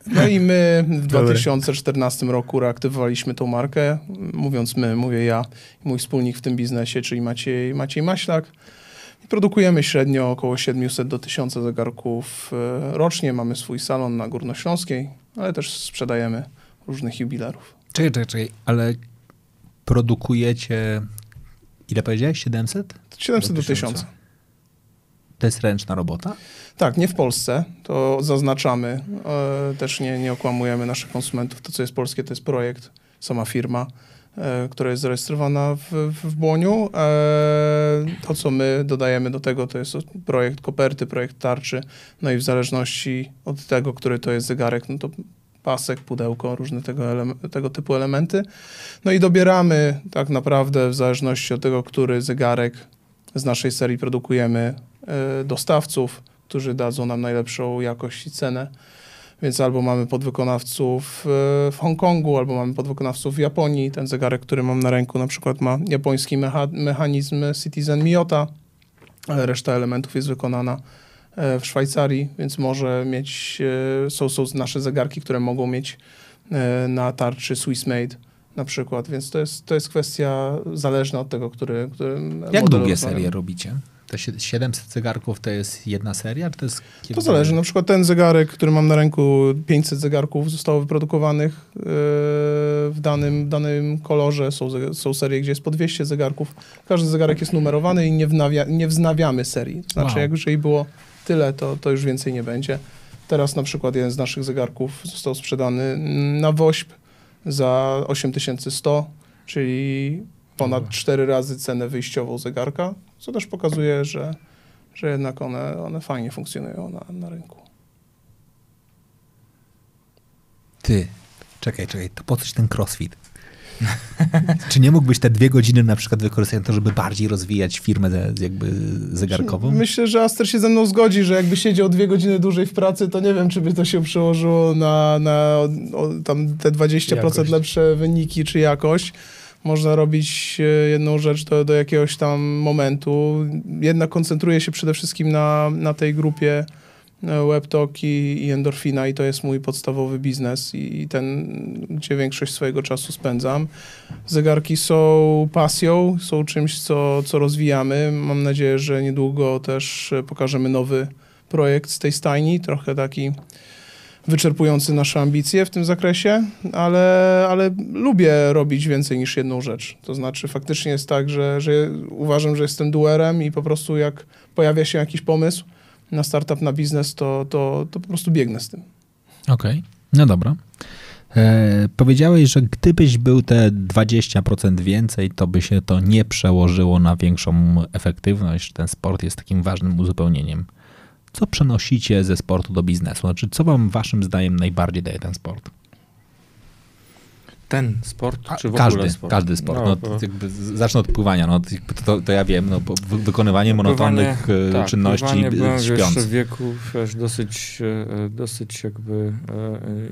no i my w Dobre. 2014 roku reaktywowaliśmy tą markę. Mówiąc my, mówię ja i mój wspólnik w tym biznesie, czyli Maciej, Maciej Maślak. I produkujemy średnio około 700 do 1000 zegarków e, rocznie. Mamy swój salon na Górnośląskiej, ale też sprzedajemy różnych jubilerów. Czekaj, czekaj, czekaj, ale produkujecie, ile powiedziałeś, 700? 700 do Do 1000. 1000. To jest ręczna robota? Tak, nie w Polsce, to zaznaczamy. E, też nie, nie okłamujemy naszych konsumentów. To, co jest polskie, to jest projekt, sama firma. e, która jest zarejestrowana w, w Błoniu. E, to, co my dodajemy do tego, to jest projekt koperty, projekt tarczy, no i w zależności od tego, który to jest zegarek, no to pasek, pudełko, różne tego, tego typu elementy. No i dobieramy tak naprawdę w zależności od tego, który zegarek z naszej serii produkujemy, e, dostawców, którzy dadzą nam najlepszą jakość i cenę. Więc albo mamy podwykonawców e, w Hongkongu, albo mamy podwykonawców w Japonii. Ten zegarek, który mam na ręku, na przykład ma japoński mecha mechanizm Citizen Miyota, ale reszta elementów jest wykonana w Szwajcarii, więc może mieć, e, są, są nasze zegarki, które mogą mieć na tarczy Swiss Made na przykład, więc to jest, to jest kwestia zależna od tego, który, który Jak długie serie robicie? Te 700 zegarków to jest jedna seria? Czy to, jest to zależy. Na przykład ten zegarek, który mam na ręku, 500 zegarków zostało wyprodukowanych w danym, danym kolorze. Są, są serie, gdzie jest po 200 zegarków. Każdy zegarek jest numerowany i nie, wnawia, nie wznawiamy serii. To znaczy, wow. jak jeżeli było tyle, to, to już więcej nie będzie. Teraz na przykład jeden z naszych zegarków został sprzedany na WOŚP za 8100, czyli ponad cztery razy cenę wyjściową zegarka, co też pokazuje, że, że jednak one, one fajnie funkcjonują na, na rynku. Ty, czekaj, czekaj, to po coś ten crossfit? Czy nie mógłbyś te dwie godziny na przykład wykorzystać na to, żeby bardziej rozwijać firmę jakby zegarkową? Myślę, że Aster się ze mną zgodzi, że jakby siedział dwie godziny dłużej w pracy, to nie wiem, czy by to się przełożyło na, na o, tam te 20% jakość. lepsze wyniki czy jakość można robić e, jedną rzecz do, do jakiegoś tam momentu. Jednak koncentruję się przede wszystkim na, na tej grupie e, WebTalk i, Endorfina i to jest mój podstawowy biznes i, ten, gdzie większość swojego czasu spędzam. Zegarki są pasją, są czymś, co, co rozwijamy. Mam nadzieję, że niedługo też pokażemy nowy projekt z tej stajni, trochę taki wyczerpujący nasze ambicje w tym zakresie, ale, ale lubię robić więcej niż jedną rzecz. To znaczy faktycznie jest tak, że, że uważam, że jestem duerem i po prostu jak pojawia się jakiś pomysł na startup, na biznes, to, to, to po prostu biegnę z tym. Okej, okay. no dobra. E, powiedziałeś, że gdybyś był te 20% więcej, to by się to nie przełożyło na większą efektywność. Ten sport jest takim ważnym uzupełnieniem. Co przenosicie ze sportu do biznesu? Znaczy, co wam waszym zdaniem najbardziej daje ten sport? Ten sport, czy w każdy, ogóle sport? Każdy sport. No, no, bo... zacznę od pływania. No, to, to ja wiem, no, wykonywanie monotonnych pływanie, tak, czynności śpiąc. jeszcze w wieku wiesz, dosyć, e, dosyć jakby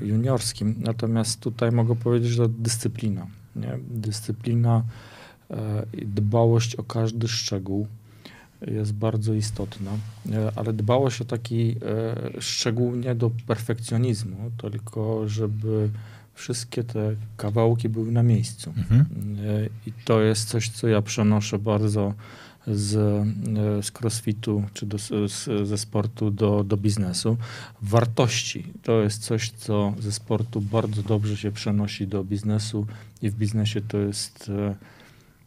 e, juniorskim. Natomiast tutaj mogę powiedzieć, że dyscyplina. Nie? Dyscyplina e, i dbałość o każdy szczegół jest bardzo istotna, e, ale dbałość o taki e, szczególnie do perfekcjonizmu, tylko żeby wszystkie te kawałki były na miejscu. Mhm. E, I to jest coś, co ja przenoszę bardzo z, z crossfitu czy do, z, ze sportu do, do biznesu. Wartości to jest coś, co ze sportu bardzo dobrze się przenosi do biznesu i w biznesie to jest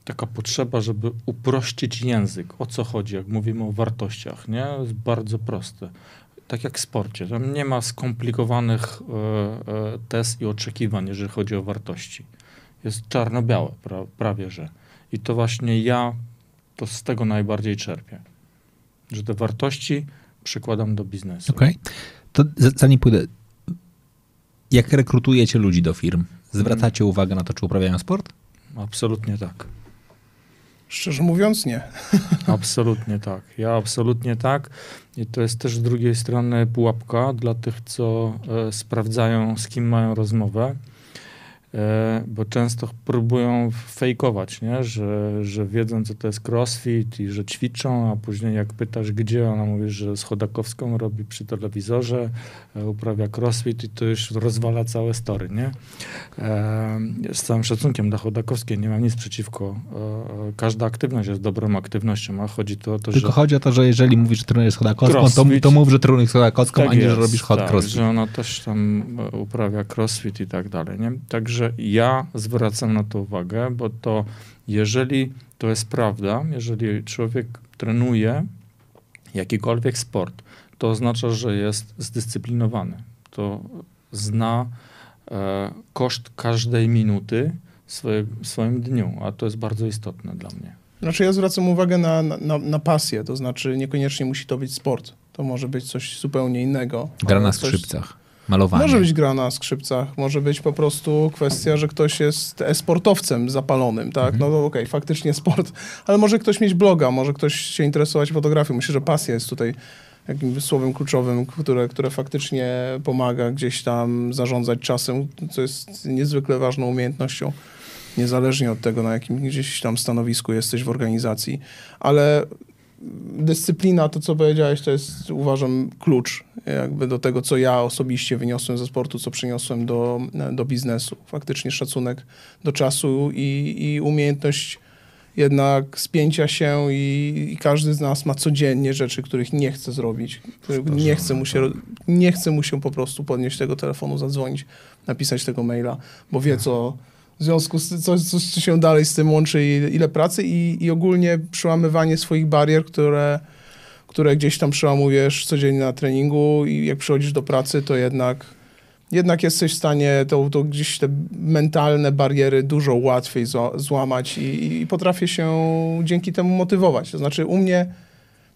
taka potrzeba, żeby uprościć język. O co chodzi, jak mówimy o wartościach, nie? Jest bardzo proste. Tak jak w sporcie. Tam nie ma skomplikowanych e, e, test i oczekiwań, jeżeli chodzi o wartości. Jest czarno-białe, pra, prawie że. I to właśnie ja to z tego najbardziej czerpię. Że te wartości przekładam do biznesu. Okej. Okay. To zanim pójdę, jak rekrutujecie ludzi do firm, zwracacie uwagę na to, czy uprawiają sport? Absolutnie tak. Szczerze mówiąc, nie. Absolutnie tak. Ja absolutnie tak. I to jest też z drugiej strony pułapka dla tych, co e, sprawdzają, z kim mają rozmowę. E, bo często próbują fejkować, nie? Że, że wiedzą, co to jest crossfit i że ćwiczą, a później jak pytasz, gdzie, ona mówi, że z Chodakowską robi przy telewizorze, e, uprawia crossfit i to już rozwala całe story, nie? E, z całym szacunkiem dla Chodakowskiej nie mam nic przeciwko. Każda aktywność jest dobrą aktywnością, a chodzi tu o to, Tylko że... chodzi o to, że jeżeli mówisz, że trenujesz z Chodakowską, to, to mów, że trenujesz z Chodakowską, tak a nie, że robisz hot tak, crossfit. że ona też tam uprawia crossfit i tak dalej, nie? Także że ja zwracam na to uwagę, bo to jeżeli to jest prawda, jeżeli człowiek trenuje jakikolwiek sport, to oznacza, że jest zdyscyplinowany. To zna e, koszt każdej minuty swoje, w swoim dniu, a to jest bardzo istotne dla mnie. Znaczy ja zwracam uwagę na, na, na pasję, to znaczy niekoniecznie musi to być sport. To może być coś zupełnie innego. Gra na coś- skrzypcach, malowanie. Może być gra na skrzypcach, może być po prostu kwestia, że ktoś jest e-sportowcem zapalonym, tak? No to okej, faktycznie sport, ale może ktoś mieć bloga, może ktoś się interesować fotografią. Myślę, że pasja jest tutaj jakimś słowem kluczowym, które, które faktycznie pomaga gdzieś tam zarządzać czasem, co jest niezwykle ważną umiejętnością, niezależnie od tego, na jakim gdzieś tam stanowisku jesteś w organizacji. Ale dyscyplina, to co powiedziałeś, to jest uważam klucz jakby do tego, co ja osobiście wyniosłem ze sportu, co przyniosłem do, do biznesu. Faktycznie szacunek do czasu i, i umiejętność jednak spięcia się i, i każdy z nas ma codziennie rzeczy, których nie chce zrobić, nie chce, mu się, nie chce mu się po prostu podnieść tego telefonu, zadzwonić, napisać tego maila, bo wie co w związku z co, co się dalej z tym łączy, ile pracy i, i ogólnie przełamywanie swoich barier, które, które gdzieś tam przełamujesz codziennie na treningu i jak przychodzisz do pracy, to jednak, jednak jesteś w stanie to, to gdzieś te mentalne bariery dużo łatwiej zła, złamać i, i potrafię się dzięki temu motywować. To znaczy u mnie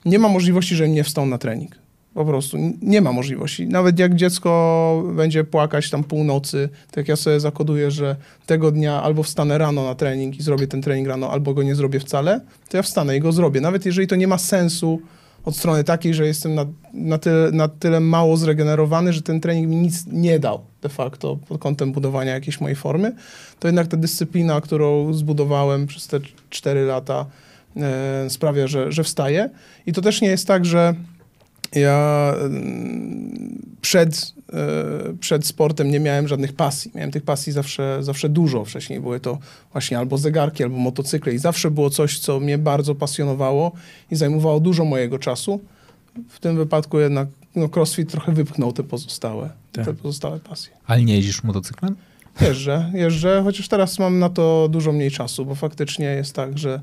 nie ma możliwości, żebym nie wstał na trening. Po prostu nie ma możliwości. Nawet jak dziecko będzie płakać tam północy, tak ja sobie zakoduję, że tego dnia albo wstanę rano na trening i zrobię ten trening rano, albo go nie zrobię wcale, to ja wstanę i go zrobię. Nawet jeżeli to nie ma sensu od strony takiej, że jestem na, na, tyle, na tyle mało zregenerowany, że ten trening mi nic nie dał de facto pod kątem budowania jakiejś mojej formy, to jednak ta dyscyplina, którą zbudowałem przez te 4 lata, e, sprawia, że, że wstaję. I to też nie jest tak, że ja mm, przed, e, przed sportem nie miałem żadnych pasji. Miałem tych pasji zawsze, zawsze dużo. Wcześniej były to właśnie albo zegarki, albo motocykle i zawsze było coś, co mnie bardzo pasjonowało i zajmowało dużo mojego czasu. W tym wypadku jednak no, CrossFit trochę wypchnął te pozostałe, Tak. te pozostałe pasje. Ale nie jeździsz motocyklem? Jeżdżę, jeżdżę, chociaż teraz mam na to dużo mniej czasu, bo faktycznie jest tak, że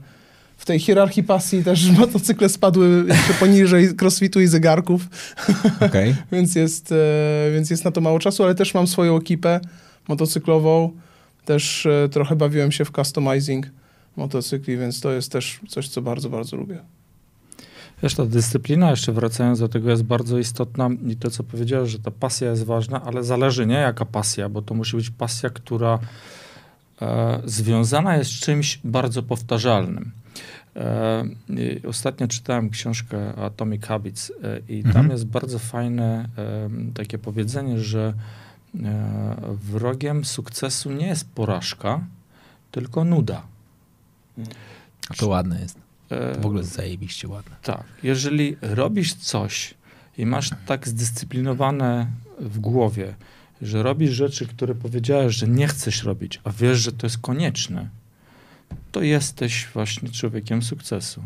w tej hierarchii pasji też motocykle spadły jeszcze poniżej crossfitu i zegarków, Okej. więc jest, e, więc jest na to mało czasu, ale też mam swoją ekipę motocyklową, też e, trochę bawiłem się w customizing motocykli, więc to jest też coś, co bardzo, bardzo lubię. Wiesz, ta dyscyplina, jeszcze wracając do tego, jest bardzo istotna i to, co powiedziałeś, że ta pasja jest ważna, ale zależy, nie jaka pasja, bo to musi być pasja, która e, związana jest z czymś bardzo powtarzalnym. E, ostatnio czytałem książkę Atomic Habits e, i Mhm. tam jest bardzo fajne e, takie powiedzenie, że wrogiem sukcesu nie jest porażka, tylko nuda. A to ładne jest. To w ogóle zajebiście ładne. tak. Jeżeli robisz coś i masz tak zdyscyplinowane w głowie, że robisz rzeczy, które powiedziałeś, że nie chcesz robić, a wiesz, że to jest konieczne, to jesteś właśnie człowiekiem sukcesu.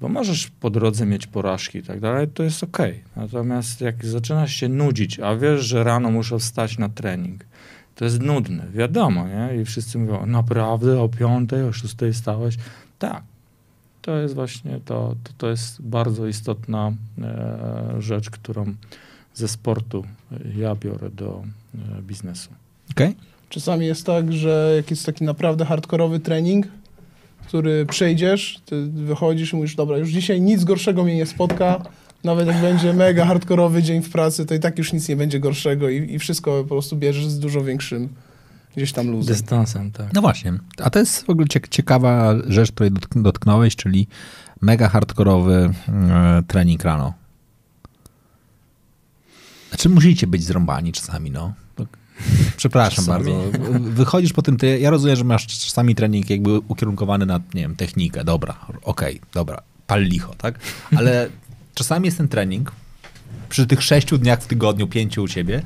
Bo możesz po drodze mieć porażki i tak dalej, to jest okej. Natomiast jak zaczynasz się nudzić, a wiesz, że rano muszę wstać na trening, to jest nudne, wiadomo, nie? I wszyscy mówią, naprawdę o piątej, o szóstej stałeś? Tak. To jest właśnie to, to, to jest bardzo istotna e, rzecz, którą ze sportu e, ja biorę do e, biznesu. Okej? Czasami jest tak, że jak jest taki naprawdę hardkorowy trening, który przejdziesz, ty wychodzisz i mówisz, dobra, już dzisiaj nic gorszego mnie nie spotka, nawet jak będzie mega hardkorowy dzień w pracy, to i tak już nic nie będzie gorszego i, i wszystko po prostu bierzesz z dużo większym gdzieś tam luzem. Dystansem, tak. No właśnie. A to jest w ogóle ciek- ciekawa rzecz, której dotk- dotknąłeś, czyli mega hardkorowy e, trening rano. Znaczy musicie być zrąbani czasami, no. Przepraszam Czasami. bardzo. Wychodzisz po tym, ty, ja rozumiem, że masz czasami trening jakby ukierunkowany na, nie wiem, technikę, dobra, okej, dobra, pal licho, tak? Ale czasami jest ten trening, przy tych sześciu dniach w tygodniu, pięciu u ciebie,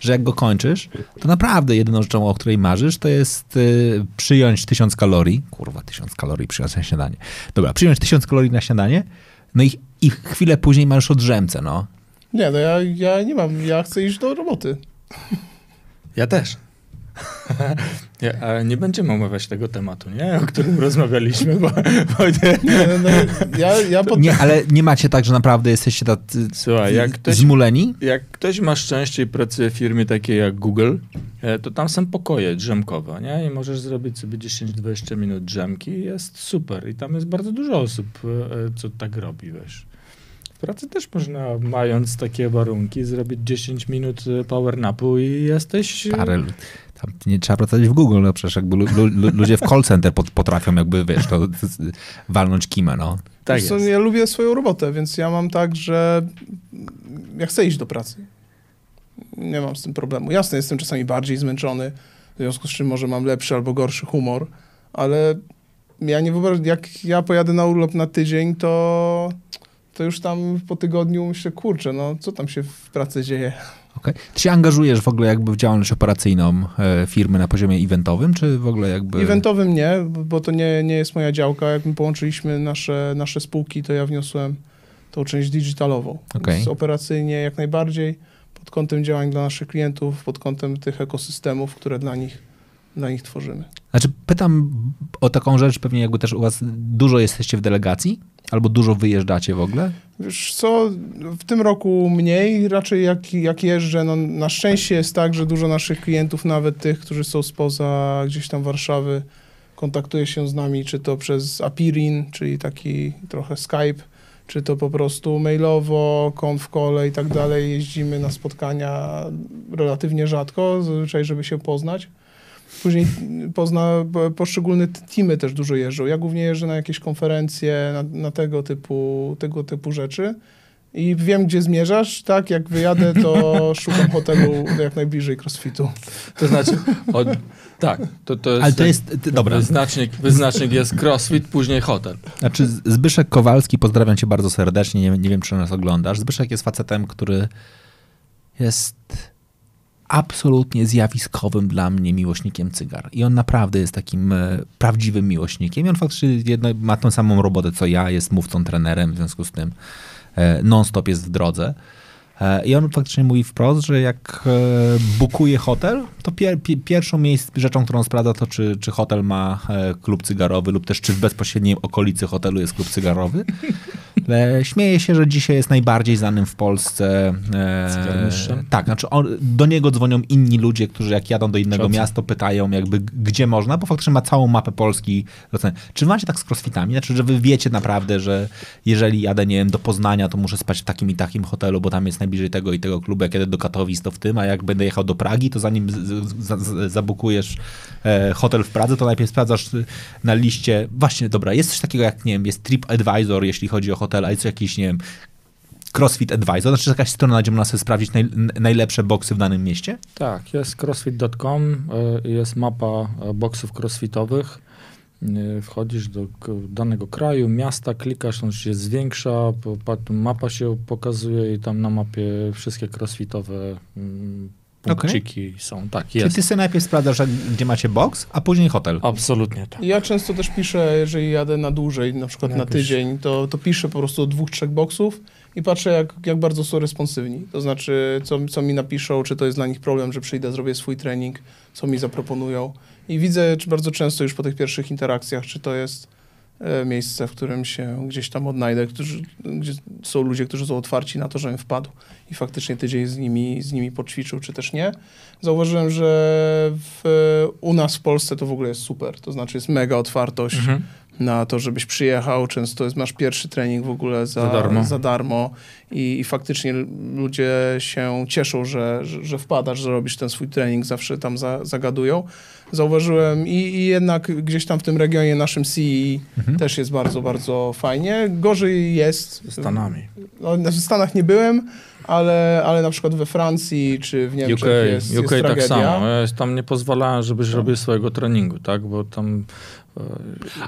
że jak go kończysz, to naprawdę jedyną rzeczą, o której marzysz, to jest y, przyjąć tysiąc kalorii. Kurwa, tysiąc kalorii przyjąć na śniadanie. Dobra, przyjąć tysiąc kalorii na śniadanie, no i, i chwilę później masz odrzemce, no. Nie, no ja, ja nie mam, ja chcę iść do roboty. Ja też. Nie, ale nie będziemy omawiać tego tematu, nie? O którym rozmawialiśmy, bo, bo nie. Nie, no, ja, ja pod... Nie, ale nie macie tak, że naprawdę jesteście tacy Słuchaj, jak ktoś, zmuleni? jak ktoś ma szczęście i pracuje w firmie takiej jak Google, e, to tam są pokoje drzemkowe, nie? I możesz zrobić sobie 10-20 minut drzemki i jest super. I tam jest bardzo dużo osób, e, co tak robi, wiesz. Pracy też można, mając takie warunki, zrobić 10 minut e, power napu i jesteś... e, Parę, tam nie trzeba pracować w Google, no przecież jakby lu, lu, ludzie w call center pot, potrafią jakby, wiesz, to, to, walnąć kimę, no. Tak jest. ja lubię swoją robotę, więc ja mam tak, że ja chcę iść do pracy. Nie mam z tym problemu. Jasne, jestem czasami bardziej zmęczony, w związku z czym może mam lepszy albo gorszy humor, ale ja nie wyobrażam, jak ja pojadę na urlop na tydzień, to, to już tam po tygodniu myślę, kurczę, no co tam się w pracy dzieje? Okay. Ty się angażujesz w ogóle jakby w działalność operacyjną e, firmy na poziomie eventowym, czy w ogóle jakby... Eventowym nie, bo to nie, nie jest moja działka. Jak my połączyliśmy nasze, nasze spółki, to ja wniosłem tą część digitalową. Okej. Więc operacyjnie jak najbardziej, pod kątem działań dla naszych klientów, pod kątem tych ekosystemów, które dla nich, dla nich tworzymy. Znaczy pytam o taką rzecz, pewnie jakby też u was dużo jesteście w delegacji, albo dużo wyjeżdżacie w ogóle? Wiesz co, w tym roku mniej, raczej jak, jak jeżdżę, no na szczęście jest tak, że dużo naszych klientów, nawet tych, którzy są spoza gdzieś tam Warszawy, kontaktuje się z nami, czy to przez Apirin, czyli taki trochę Skype, czy to po prostu mailowo, konf call i tak dalej. Jeździmy na spotkania relatywnie rzadko, zazwyczaj, żeby się poznać. Później pozna, po- poszczególne teamy też dużo jeżdżą. Ja głównie jeżdżę na jakieś konferencje, na, na tego, typu, tego typu rzeczy. I wiem, gdzie zmierzasz, tak? Jak wyjadę, to szukam hotelu jak najbliżej crossfitu. To znaczy, od, tak, to, to jest... Ale to jest, ty- dobra, Wyznacznik, wyznacznik jest crossfit, później hotel. Znaczy Zbyszek Kowalski, pozdrawiam cię bardzo serdecznie, nie, nie wiem czy nas oglądasz. Zbyszek jest facetem, który jest absolutnie zjawiskowym dla mnie miłośnikiem cygar. I on naprawdę jest takim e, prawdziwym miłośnikiem. I on faktycznie ma tą samą robotę co ja, jest mówcą, trenerem, w związku z tym e, non-stop jest w drodze. E, I on faktycznie mówi wprost, że jak e, bukuje hotel, to pier, pi, pierwszą miejsc, rzeczą, którą sprawdza, to czy, czy hotel ma e, klub cygarowy lub też czy w bezpośredniej okolicy hotelu jest klub cygarowy. E, Śmieję się, że dzisiaj jest najbardziej znanym w Polsce. E, tak, znaczy on, do niego dzwonią inni ludzie, którzy jak jadą do innego miasta, pytają jakby gdzie można, bo faktycznie ma całą mapę Polski. Czy macie tak z crossfitami? Znaczy, że wy wiecie naprawdę, że jeżeli jadę, nie wiem, do Poznania, to muszę spać w takim i takim hotelu, bo tam jest najbliżej tego i tego klubu. Jak jadę do Katowic, to w tym, a jak będę jechał do Pragi, to zanim zabukujesz e, hotel w Pradze, to najpierw sprawdzasz na liście. Właśnie, dobra, jest coś takiego jak, nie wiem, jest TripAdvisor, jeśli chodzi o hotel, a jest jakiś, nie wiem, CrossFit Advisor, znaczy jakaś strona, gdzie można sobie sprawdzić naj, najlepsze boksy w danym mieście? Tak, jest crossfit.com, y, jest mapa e, boksów crossfitowych. Y, Wchodzisz do danego kraju, miasta, klikasz, on się zwiększa, mapa się pokazuje i tam na mapie wszystkie crossfitowe mm, punkciki są. Tak, Czyli jest. ty sobie najpierw sprawdzasz, gdzie macie boks, a później hotel. Absolutnie tak. Ja często też piszę, jeżeli jadę na dłużej, na przykład na tydzień, to, to piszę po prostu do dwóch, trzech boksów i patrzę, jak, jak bardzo są responsywni. To znaczy, co, co mi napiszą, czy to jest dla nich problem, że przyjdę, zrobię swój trening, co mi zaproponują. I widzę bardzo często już po tych pierwszych interakcjach, czy to jest e, miejsce, w którym się gdzieś tam odnajdę, którzy, gdzie są ludzie, którzy są otwarci na to, żebym wpadł i faktycznie tydzień z nimi, z nimi poćwiczył, czy też nie. Zauważyłem, że w, u nas w Polsce to w ogóle jest super. To znaczy jest mega otwartość Mhm. Na to, żebyś przyjechał. Często jest, masz pierwszy trening w ogóle za, Za darmo. za darmo. I, I faktycznie ludzie się cieszą, że, że, że wpadasz, że robisz ten swój trening, zawsze tam za, zagadują. Zauważyłem i, i jednak gdzieś tam w tym regionie naszym CE Mhm. też jest bardzo, bardzo fajnie. Gorzej jest. Ze Stanami. No, w Stanach nie byłem, ale, ale na przykład we Francji czy w Niemczech UK, jest, UK jest tak tragedia. samo. Ja tam nie pozwalałem, żebyś Tak. robił swojego treningu, tak? Bo tam e,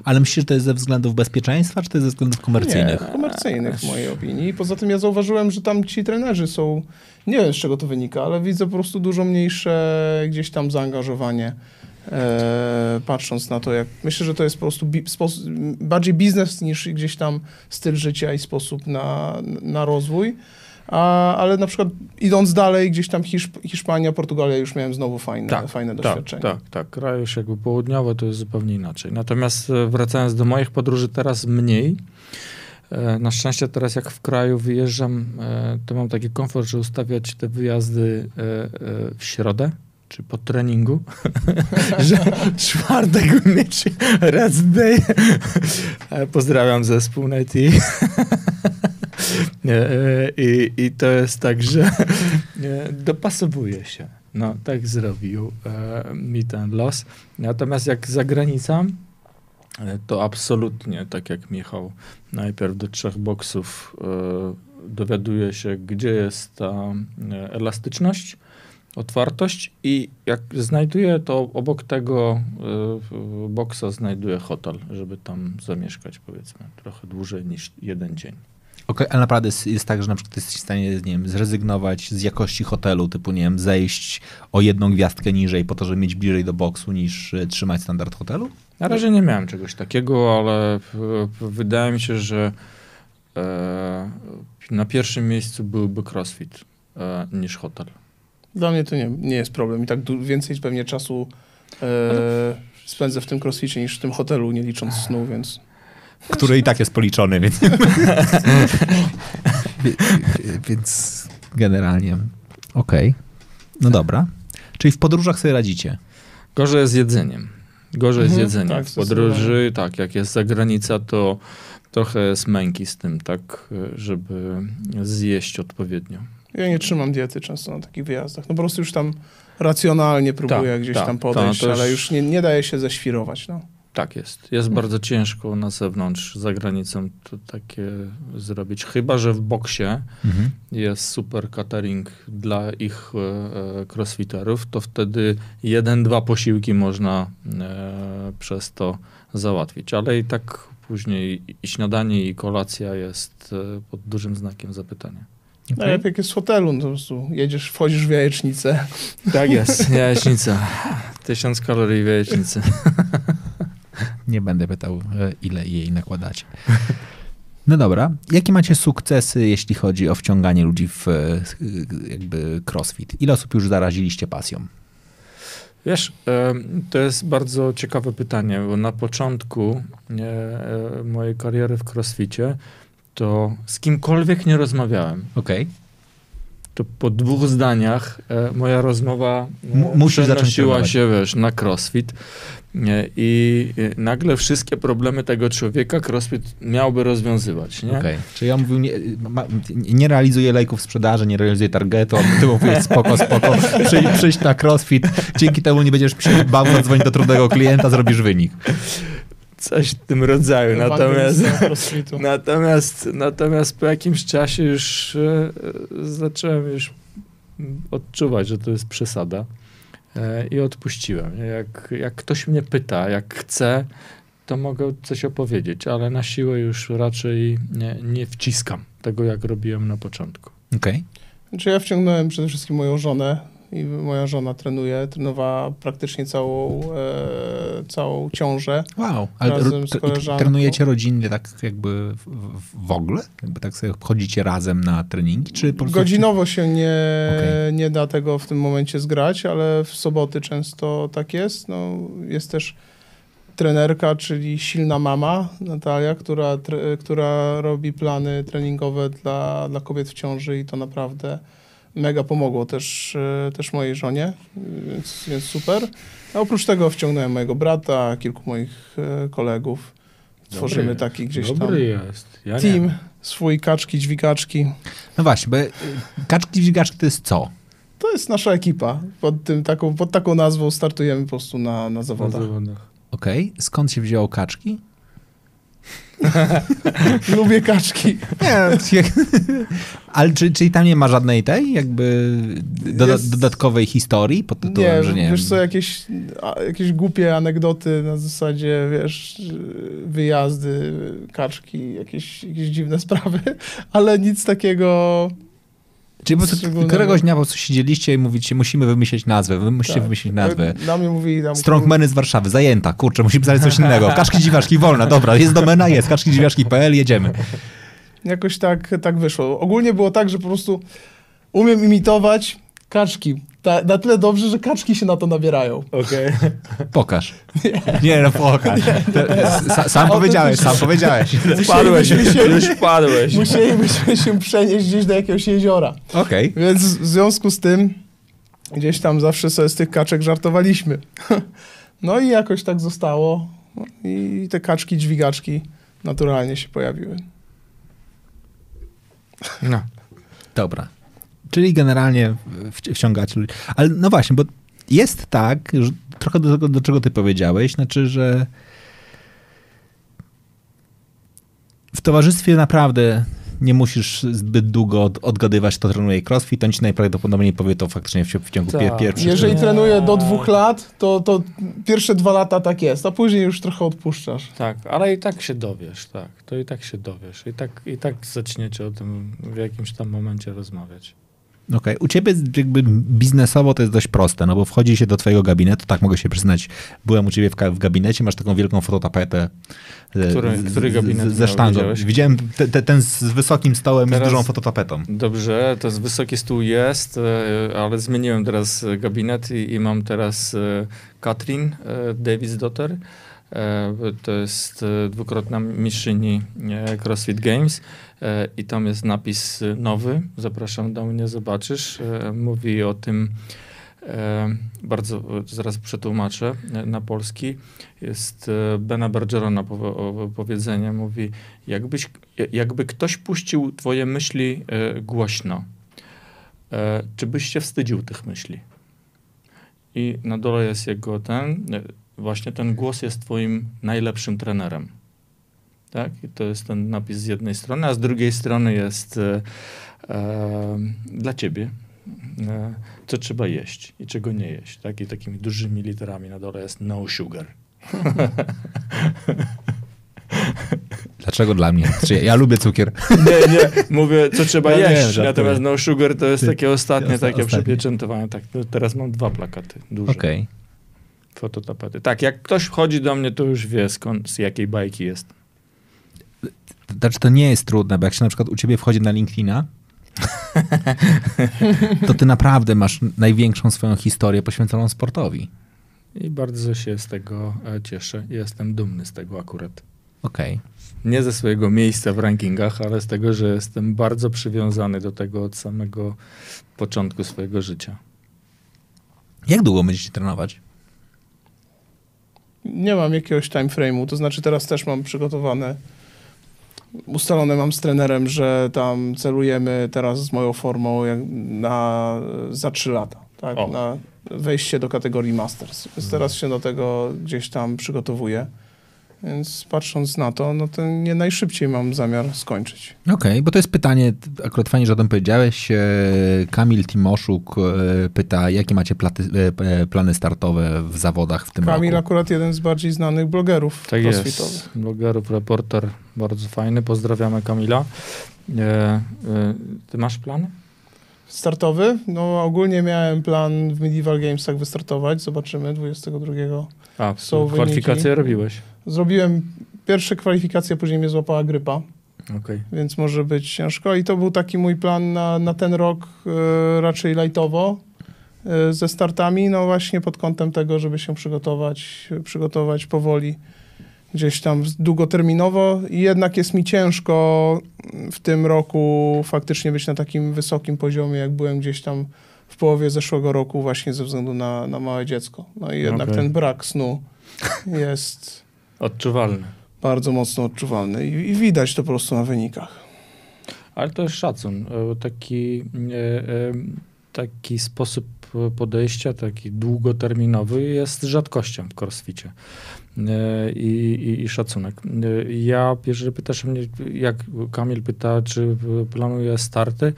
Ale myślisz, że to jest ze względów bezpieczeństwa, czy to jest ze względów komercyjnych? Nie, komercyjnych w mojej opinii. Poza tym ja zauważyłem, że tam ci trenerzy są, nie wiem z czego to wynika, ale widzę po prostu dużo mniejsze gdzieś tam zaangażowanie E, patrząc na to, jak myślę, że to jest po prostu bi, spos- bardziej biznes niż gdzieś tam styl życia i sposób na, na rozwój. A, ale na przykład idąc dalej, gdzieś tam Hiszp- Hiszpania, Portugalia, już miałem znowu fajne, fajne tak, doświadczenie. tak, tak. Kraje już jakby południowe to jest zupełnie inaczej. Natomiast e, wracając do moich podróży, teraz mniej. E, Na szczęście teraz jak w kraju wyjeżdżam, e, to mam taki komfort, że ustawiać te wyjazdy w środę, czy po treningu, że czwartek mieć rest day. Pozdrawiam zespół Neti. Nie, e, I, I to jest tak, że e, dopasowuje się. No, tak zrobił e, mi ten los. Natomiast jak za granicą, e, to absolutnie, tak jak Michał, najpierw do trzech boksów e, dowiaduje się, gdzie jest ta e, elastyczność, otwartość i jak znajduje, to obok tego e, boksa znajduje hotel, żeby tam zamieszkać, powiedzmy, trochę dłużej niż jeden dzień. Okej, ale naprawdę jest, jest tak, że na przykład jesteś w stanie, nie wiem, zrezygnować z jakości hotelu, typu, nie wiem, zejść o jedną gwiazdkę niżej po to, żeby mieć bliżej do boksu niż e, trzymać standard hotelu? Na razie nie miałem czegoś takiego, ale w- w- wydaje mi się, że e, na pierwszym miejscu byłby CrossFit e, niż hotel. Dla mnie to nie, nie jest problem. I tak więcej pewnie czasu e, spędzę w tym crossficie niż w tym hotelu, nie licząc snu, więc... Który i tak jest policzony, więc... Więc generalnie okej. No dobra. Czyli w podróżach sobie radzicie. Gorzej jest z jedzeniem. Gorzej Mhm, z jedzeniem. tak, w podróży, tak, jak jest zagranica, to trochę jest męki z tym, tak, żeby zjeść odpowiednio. Ja nie trzymam diety często na takich wyjazdach. No po prostu już tam racjonalnie próbuję Tak, gdzieś tak, tam tak, podejść, już- ale już nie, nie daje się ześwirować. No. Tak jest. Jest bardzo ciężko na zewnątrz, za granicą to takie zrobić. Chyba, że w boksie Mhm. jest super catering dla ich e, e, crossfiterów, to wtedy jeden, dwa posiłki można e, przez to załatwić. Ale i tak później i śniadanie i kolacja jest e, pod dużym znakiem zapytania. Okay. Okej. Najlepiej jak jest w hotelu, no to po prostu jedziesz, wchodzisz w jajecznicę. Tak jest. Jajecznica. Tysiąc kalorii w jajecznicy. Nie będę pytał, e, ile jej nakładacie. No dobra. Jakie macie sukcesy, jeśli chodzi o wciąganie ludzi w e, jakby crossfit? Ile osób już zaraziliście pasją? Wiesz, e, to jest bardzo ciekawe pytanie, bo na początku mojej kariery w crossficie to z kimkolwiek nie rozmawiałem. Okej. To po dwóch zdaniach e, moja rozmowa e, M- przenosiła się, wiesz, na crossfit i e, nagle wszystkie problemy tego człowieka crossfit miałby rozwiązywać, nie? Okej. Czyli ja mówił, nie, nie realizuje lejków sprzedaży, nie realizuje targetu, ty mówisz spoko, spoko, przyjść, przyjść na crossfit, dzięki temu nie będziesz bał dzwonić do trudnego klienta, zrobisz wynik. Coś w tym rodzaju. Natomiast, natomiast, natomiast po jakimś czasie już e, zacząłem już odczuwać, że to jest przesada e, i odpuściłem. Jak, jak ktoś mnie pyta, jak chce, to mogę coś opowiedzieć, ale na siłę już raczej nie, nie wciskam tego, jak robiłem na początku. Okej. Znaczy ja wciągnąłem przede wszystkim moją żonę i moja żona trenuje, trenowała praktycznie całą, e, całą ciążę. Wow. Ale trenujecie rodzinnie tak jakby w, w, w ogóle? Jakby tak sobie chodzicie razem na treningi? Czy po Godzinowo się nie, Okej. nie da tego w tym momencie zgrać, ale w soboty często tak jest. No, jest też trenerka, czyli silna mama, Natalia, która, tre, która robi plany treningowe dla, dla kobiet w ciąży i to naprawdę mega pomogło też, e, też mojej żonie, więc, więc super. A oprócz tego wciągnąłem mojego brata, kilku moich e, kolegów. Tworzymy Dobry taki gdzieś tam Dobry jest. Ja nie. team, swój kaczki, dźwigaczki. No właśnie, bo kaczki dźwigaczki to jest co? To jest nasza ekipa. Pod, tym, taką, pod taką nazwą startujemy po prostu na, na Na zawodach. zawodach. Okej. Skąd się wzięło kaczki? Lubię kaczki. Nie, ale czy, czyli tam nie ma żadnej tej jakby doda- Jest- dodatkowej historii pod tytułem, Nie, że nie wiesz co, jakieś, jakieś głupie anegdoty na zasadzie, wiesz, wyjazdy, kaczki, jakieś, jakieś dziwne sprawy, ale nic takiego Czyli po prostu któregoś dnia po prostu siedzieliście i mówicie, musimy wymyślić nazwę, wy musicie Tak. wymyślić nazwę. Na mnie mówili tam... Strongmeny z Warszawy, zajęta, kurczę, musimy pisać coś innego. Kaszki dziwaczki wolna, dobra, jest domena, jest, kaszki dziwaczki.pl, jedziemy. Jakoś tak, tak wyszło. Ogólnie było tak, że po prostu umiem imitować kaczki. Ta, na tyle dobrze, że kaczki się na to nabierają. Okej. Pokaż. Nie, no pokaż. To- sa- Sam powiedziałeś, sam powiedziałeś. Się- już wpadłeś. Musielibyśmy się przenieść gdzieś do jakiegoś jeziora. Okej. Więc w związku z tym gdzieś tam zawsze sobie z tych kaczek żartowaliśmy. No i jakoś tak zostało. No I te kaczki, dźwigaczki naturalnie się pojawiły. No. Dobra. Czyli generalnie wci- wciągać ludzi. Ale no właśnie, bo jest tak, że trochę do tego, do czego ty powiedziałeś, znaczy, że w towarzystwie naprawdę nie musisz zbyt długo od, odgadywać, kto trenuje crossfit, on ci najprawdopodobniej powie to faktycznie w, w ciągu Tak. pier, pierwszych... Jeżeli Nie. trenuję do dwóch lat, to, to pierwsze dwa lata tak jest, a później już trochę odpuszczasz. Tak, ale i tak się dowiesz, tak. To i tak się dowiesz. I tak, i tak zaczniecie o tym w jakimś tam momencie rozmawiać. Okej, u ciebie jakby biznesowo to jest dość proste, no bo wchodzi się do twojego gabinetu, tak mogę się przyznać, byłem u ciebie w, w gabinecie, masz taką wielką fototapetę e, Który- z- który z- gabinet ze miał, sztangą. Widziałem te, te, ten z wysokim stołem Teraz- z dużą fototapetą. Dobrze, to jest wysoki stół jest, e, ale zmieniłem teraz gabinet i, i mam teraz e, Katrin Davis Dotter. E, To jest e, dwukrotna mistrzyni e, CrossFit Games i tam jest napis nowy. Zapraszam do mnie, zobaczysz. Mówi o tym bardzo, zaraz przetłumaczę na polski. Jest Bena Bergerona powiedzenie, mówi jakbyś, jakby ktoś puścił twoje myśli głośno, czy byś się wstydził tych myśli? I na dole jest jego ten, właśnie ten głos jest twoim najlepszym trenerem. Tak? I to jest ten napis z jednej strony, a z drugiej strony jest e, e, dla ciebie, e, co trzeba jeść i czego nie jeść. Tak? I takimi dużymi literami na dole jest no sugar. Dlaczego dla mnie? Znaczy, ja lubię cukier. Nie, nie, mówię, co trzeba Ja wiem, jeść. żartuję. Natomiast no sugar to jest Ty- takie ostatnie, osta- takie ostatnie. przypieczętowanie. Tak, no, teraz mam dwa plakaty duże. Okej. Fototapety. Tak, jak ktoś wchodzi do mnie, to już wie skąd, z jakiej bajki jest. Znaczy, to nie jest trudne, bo jak się na przykład u ciebie wchodzi na LinkedIna, to ty naprawdę masz największą swoją historię poświęconą sportowi. I bardzo się z tego e, cieszę. Jestem dumny z tego akurat. Okej. Nie ze swojego miejsca w rankingach, ale z tego, że jestem bardzo przywiązany do tego od samego początku swojego życia. Jak długo będziecie trenować? Nie mam jakiegoś time frame'u, to znaczy teraz też mam przygotowane, ustalone mam z trenerem, że tam celujemy teraz z moją formą na, za trzy lata, tak, O. na wejście do kategorii Masters. Więc teraz się do tego gdzieś tam przygotowuję. Więc patrząc na to, no to nie najszybciej mam zamiar skończyć. Okej, bo to jest pytanie, akurat fajnie, że o tym powiedziałeś. E, Kamil Timoszuk e, pyta, jakie macie platy, e, plany startowe w zawodach w tym Kamil roku? akurat jeden z bardziej znanych blogerów Tak jest. Blogerów, reporter, bardzo fajny. Pozdrawiamy Kamila. E, e, ty masz plany? Startowy? No ogólnie miałem plan w Medieval Gamesach wystartować, zobaczymy 22 A, Są kwalifikacje wyniki. robiłeś. Zrobiłem pierwsze kwalifikacje, później mnie złapała grypa, Okej. więc może być ciężko. I to był taki mój plan na, na ten rok e, raczej lightowo e, ze startami, no właśnie pod kątem tego, żeby się przygotować, przygotować powoli gdzieś tam długoterminowo. I jednak jest mi ciężko w tym roku faktycznie być na takim wysokim poziomie, jak byłem gdzieś tam w połowie zeszłego roku właśnie ze względu na, na małe dziecko. No i jednak Okej. ten brak snu jest Odczuwalny. bardzo mocno odczuwalny i, i widać to po prostu na wynikach. Ale to jest szacun. E, Taki, e, e, taki sposób podejścia, taki długoterminowy jest rzadkością w crossficie. I, i, I szacunek. Ja, jeżeli pytasz mnie, jak Kamil pyta, czy planuję starty,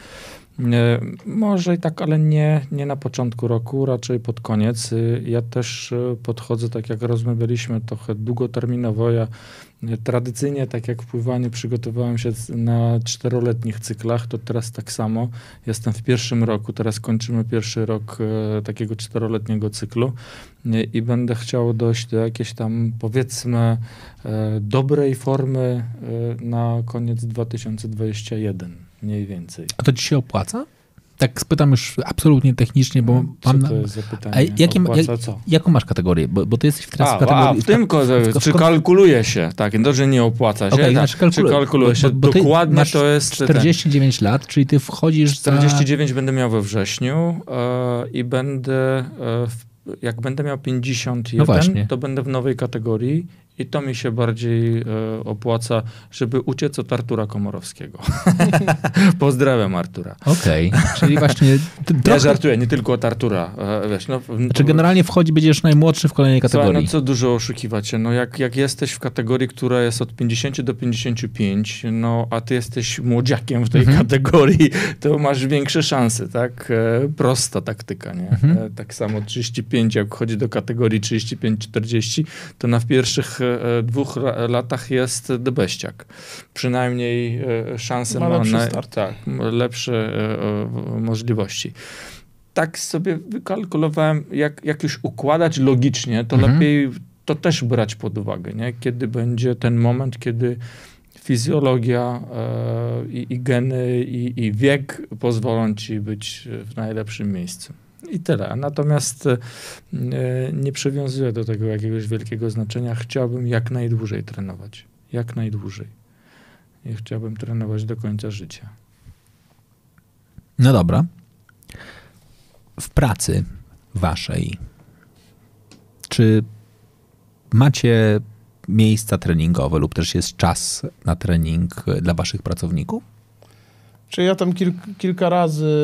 Może i tak, ale nie, nie na początku roku, raczej pod koniec. Y, Ja też e, podchodzę, tak jak rozmawialiśmy, trochę długoterminowo. Ja e, tradycyjnie, tak jak w pływaniu przygotowałem się na czteroletnich cyklach, to teraz tak samo. Jestem w pierwszym roku, teraz kończymy pierwszy rok e, takiego czteroletniego cyklu e, i będę chciał dojść do jakiejś tam, powiedzmy, e, dobrej formy e, na koniec 2021, mniej więcej. A to ci się opłaca? Tak spytam już absolutnie technicznie, bo Co mam... to jest za pytanie? A jakim, Opłaca jak, co? jaką masz kategorię? Bo, bo ty jesteś teraz A, w kategorii... a, w tym, ko- w- czy kalkuluje się, tak, to, że nie opłaca się, Okej, tak, znaczy kalkuluj- czy kalkuluje się, bo- bo dokładnie masz to jest... ten- 49 lat, czyli ty wchodzisz za... 49 będę miał we wrześniu e, i będę, w, jak będę miał 51, No to będę w nowej kategorii i to mi się bardziej e, opłaca, żeby uciec od Artura Komorowskiego. Pozdrawiam Artura. Okej, czyli właśnie... Ty, Ja trochę, żartuję, nie tylko od Artura. E, wiesz, no, w- znaczy generalnie wchodzi, będziesz najmłodszy w kolejnej Słuchaj, kategorii. no co dużo oszukiwać się. No jak, jak jesteś w kategorii, która jest od 50 do 55, no a ty jesteś młodziakiem w tej Mhm. kategorii, to masz większe szanse, tak? E, prosta taktyka, nie? Mhm. E, tak samo 35, jak wchodzi do kategorii 35-40, to na w pierwszych dwóch ra- latach jest debeściak. Przynajmniej e, szanse Ma ma, lepszy na, start. tak, lepsze e, e, możliwości tak sobie wykalkulowałem, jak, jak już układać logicznie, to Mhm. lepiej to też brać pod uwagę, nie? kiedy będzie ten moment, kiedy fizjologia e, i, i geny i, i wiek pozwolą ci być w najlepszym miejscu. I tyle. Natomiast e, nie przywiązuję do tego jakiegoś wielkiego znaczenia. Chciałbym jak najdłużej trenować. Jak najdłużej. I chciałbym trenować do końca życia. No dobra. W pracy waszej, czy macie miejsca treningowe lub też jest czas na trening dla waszych pracowników? Czy ja tam kil, kilka razy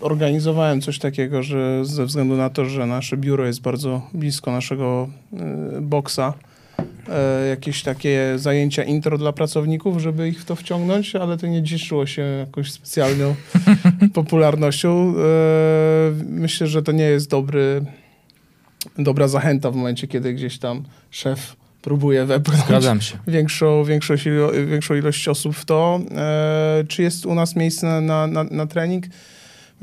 organizowałem coś takiego, że ze względu na to, że nasze biuro jest bardzo blisko naszego y, boksa, e, jakieś takie zajęcia intro dla pracowników, żeby ich w to wciągnąć, ale to nie cieszyło się jakąś specjalną popularnością. E, myślę, że to nie jest dobry, dobra zachęta w momencie, kiedy gdzieś tam szef próbuje wepchnąć Zgadzam się. większą, większość, ilo, większą ilość osób w to. E, czy jest u nas miejsce na, na, na, trening?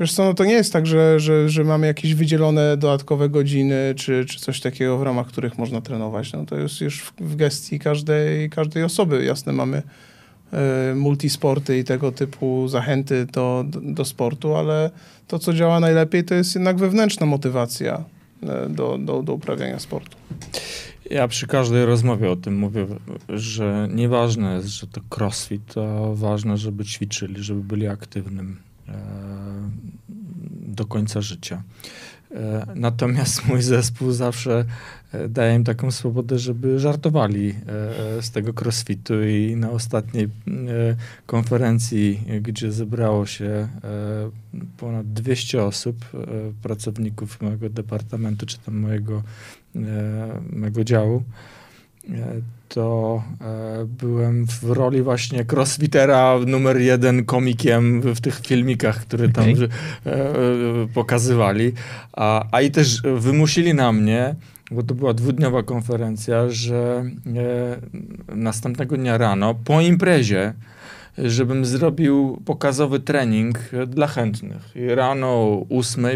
Wiesz co, no to nie jest tak, że, że, że mamy jakieś wydzielone dodatkowe godziny, czy, czy coś takiego, w ramach których można trenować. No to jest już w, w gestii każdej, każdej osoby. Jasne, mamy e, multisporty i tego typu zachęty do, do, do sportu, ale to, co działa najlepiej, to jest jednak wewnętrzna motywacja e, do, do, do uprawiania sportu. Ja przy każdej rozmowie o tym mówię, że nieważne jest, że to crossfit, to ważne, żeby ćwiczyli, żeby byli aktywnym e, do końca życia. E, natomiast mój zespół zawsze daje im taką swobodę, żeby żartowali e, z tego crossfitu i na ostatniej e, konferencji, gdzie zebrało się e, ponad 200 osób, e, pracowników mojego departamentu, czy tam mojego e, mego działu, e, to e, byłem w roli właśnie crossfitera numer jeden komikiem w, tych filmikach, które tam e, e, pokazywali. A, a i też wymusili na mnie, bo to była dwudniowa konferencja, że e, następnego dnia rano po imprezie żebym zrobił pokazowy trening dla chętnych. I rano o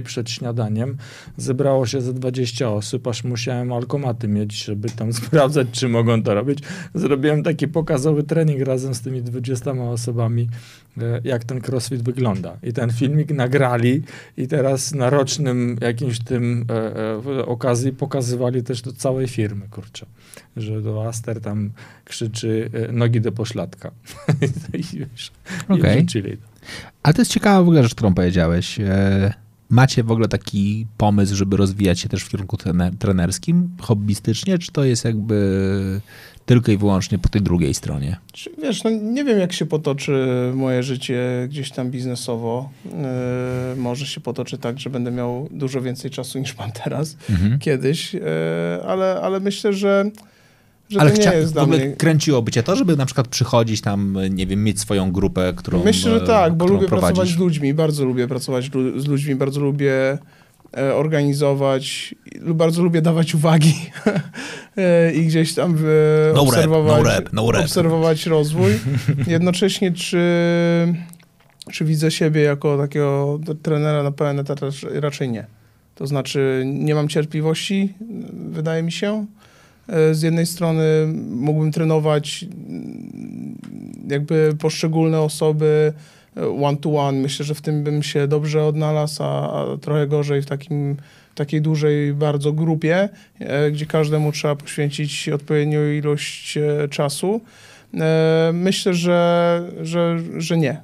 przed śniadaniem zebrało się ze 20 osób, aż musiałem alkomaty mieć, żeby tam sprawdzać, czy mogą to robić. Zrobiłem taki pokazowy trening razem z tymi 20 osobami, e, jak ten crossfit wygląda. I ten filmik nagrali i teraz na rocznym jakimś tym e, e, okazji pokazywali też do całej firmy, kurczę. Że do Aster tam krzyczy e, nogi do pośladka. Wiesz, to. Ale to jest ciekawa w ogóle rzecz, którą powiedziałeś. E, Macie w ogóle taki pomysł, żeby rozwijać się też w kierunku trener- trenerskim, hobbystycznie, czy to jest jakby tylko i wyłącznie po tej drugiej stronie? Wiesz, no nie wiem jak się potoczy moje życie gdzieś tam biznesowo. Yy, może się potoczy tak, że będę miał dużo więcej czasu niż mam teraz, Mhm. kiedyś, yy, ale, ale myślę, że, że Ale to nie jest w ogóle mnie... kręciłoby cię to, żeby na przykład przychodzić tam, nie wiem, mieć swoją grupę, którą Myślę, że e, tak, bo lubię pracować prowadzisz. z ludźmi, bardzo lubię pracować z ludźmi, bardzo lubię e, organizować, bardzo lubię dawać uwagi e, i gdzieś tam No rap, obserwować, no rap, no rap. obserwować rozwój. Jednocześnie czy, czy widzę siebie jako takiego trenera na pełen etat? Raczej nie. To znaczy nie mam cierpliwości, wydaje mi się. E, Z jednej strony mógłbym trenować mm, jakby poszczególne osoby one to one. Myślę, że w tym bym się dobrze odnalazł, a, a trochę gorzej w takim takiej dużej bardzo grupie, e, gdzie każdemu trzeba poświęcić odpowiednią ilość e, czasu. Myślę, że, że, że nie.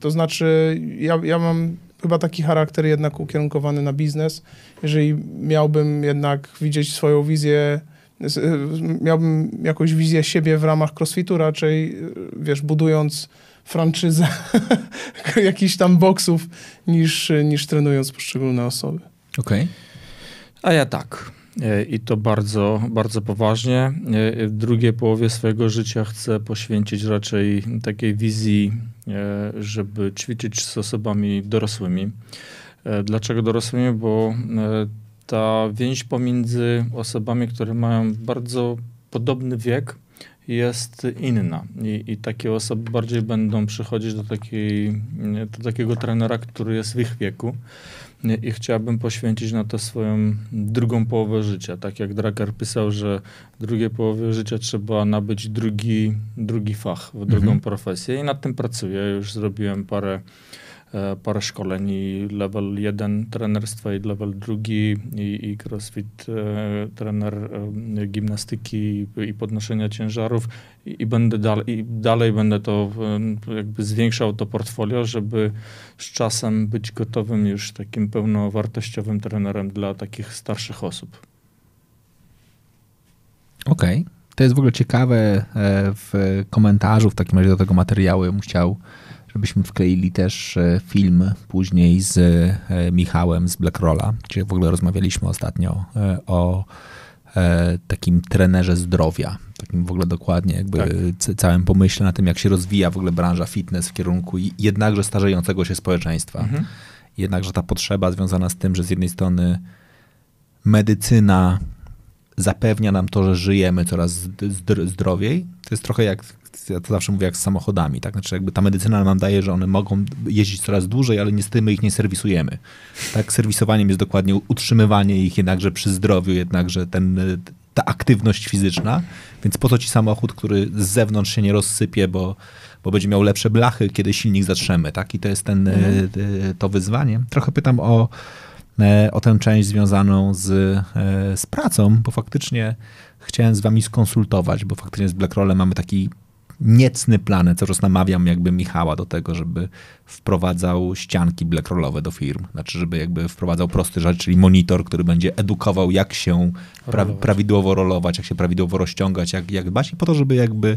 To znaczy, ja, ja mam chyba taki charakter jednak ukierunkowany na biznes. Jeżeli miałbym jednak widzieć swoją wizję, miałbym jakąś wizję siebie w ramach crossfitu, raczej, y, wiesz, budując franczyzę jakichś tam boksów, niż, niż trenując poszczególne osoby. Okej. A ja tak. E, I to bardzo, bardzo poważnie. E, W drugiej połowie swojego życia chcę poświęcić raczej takiej wizji, e, żeby ćwiczyć z osobami dorosłymi. E, Dlaczego dorosłymi? Bo e, ta więź pomiędzy osobami, które mają bardzo podobny wiek, jest inna. I, I takie osoby bardziej będą przychodzić do, takiej, do takiego trenera, który jest w ich wieku. I chciałbym poświęcić na to swoją drugą połowę życia. Tak jak Dragar pisał, że w drugiej połowie życia trzeba nabyć drugi, drugi fach, w drugą Mhm. profesję i nad tym pracuję. Już zrobiłem parę, parę szkoleń i level 1 trenerstwa i level drugi i, i crossfit e, trener e, gimnastyki i podnoszenia ciężarów i, i będę dalej, i dalej będę to e, jakby zwiększał to portfolio, żeby z czasem być gotowym już takim pełnowartościowym trenerem dla takich starszych osób. Okej. To jest w ogóle ciekawe e, w komentarzu w takim razie do tego materiału. Bym chciał, żebyśmy wkleili też e, film później z e, Michałem z Blackrolla, gdzie w ogóle rozmawialiśmy ostatnio e, o takim trenerze zdrowia. Takim w ogóle dokładnie jakby Tak. całym pomyśle na tym, jak się rozwija w ogóle branża fitness w kierunku jednakże starzejącego się społeczeństwa. Mhm. Jednakże ta potrzeba związana z tym, że z jednej strony medycyna zapewnia nam to, że żyjemy coraz zdr- zdr- zdrowiej. To jest trochę jak, ja to zawsze mówię, jak z samochodami. Tak? Znaczy jakby ta medycyna nam daje, że one mogą jeździć coraz dłużej, ale niestety my ich nie serwisujemy. Tak, serwisowaniem jest dokładnie utrzymywanie ich jednakże przy zdrowiu, jednakże ten, ta aktywność fizyczna. Więc po co ci samochód, który z zewnątrz się nie rozsypie, bo, bo będzie miał lepsze blachy, kiedy silnik zatrzemy, tak? I to jest ten, y, y, to wyzwanie. Trochę pytam o, e, o tę część związaną z, e, z pracą, bo faktycznie chciałem z wami skonsultować, bo faktycznie z Blackrollem mamy taki niecny plan. Cały czas namawiam jakby Michała do tego, żeby wprowadzał ścianki blackrollowe do firm. Znaczy, żeby jakby wprowadzał prosty rzecz, czyli monitor, który będzie edukował, jak się pra prawidłowo rolować, jak się prawidłowo rozciągać, jak, jak dbać i po to, żeby jakby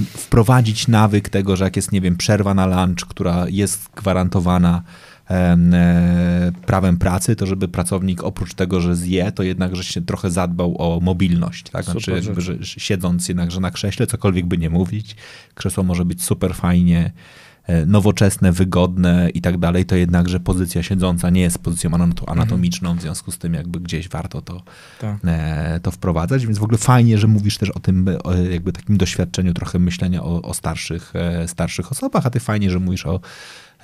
wprowadzić nawyk tego, że jak jest, nie wiem, przerwa na lunch, która jest gwarantowana e, prawem pracy, to żeby pracownik oprócz tego, że zje, to jednak, że się trochę zadbał o mobilność, tak? Znaczy, jakby, że siedząc jednakże na krześle, cokolwiek by nie mówić, krzesło może być super fajnie e, nowoczesne, wygodne i tak dalej, to jednakże pozycja siedząca nie jest pozycją anato- anatomiczną, w związku z tym jakby gdzieś warto to Tak. e, to wprowadzać, więc w ogóle fajnie, że mówisz też o tym e, o jakby takim doświadczeniu trochę myślenia o, o starszych, e, starszych osobach, a ty fajnie, że mówisz o e,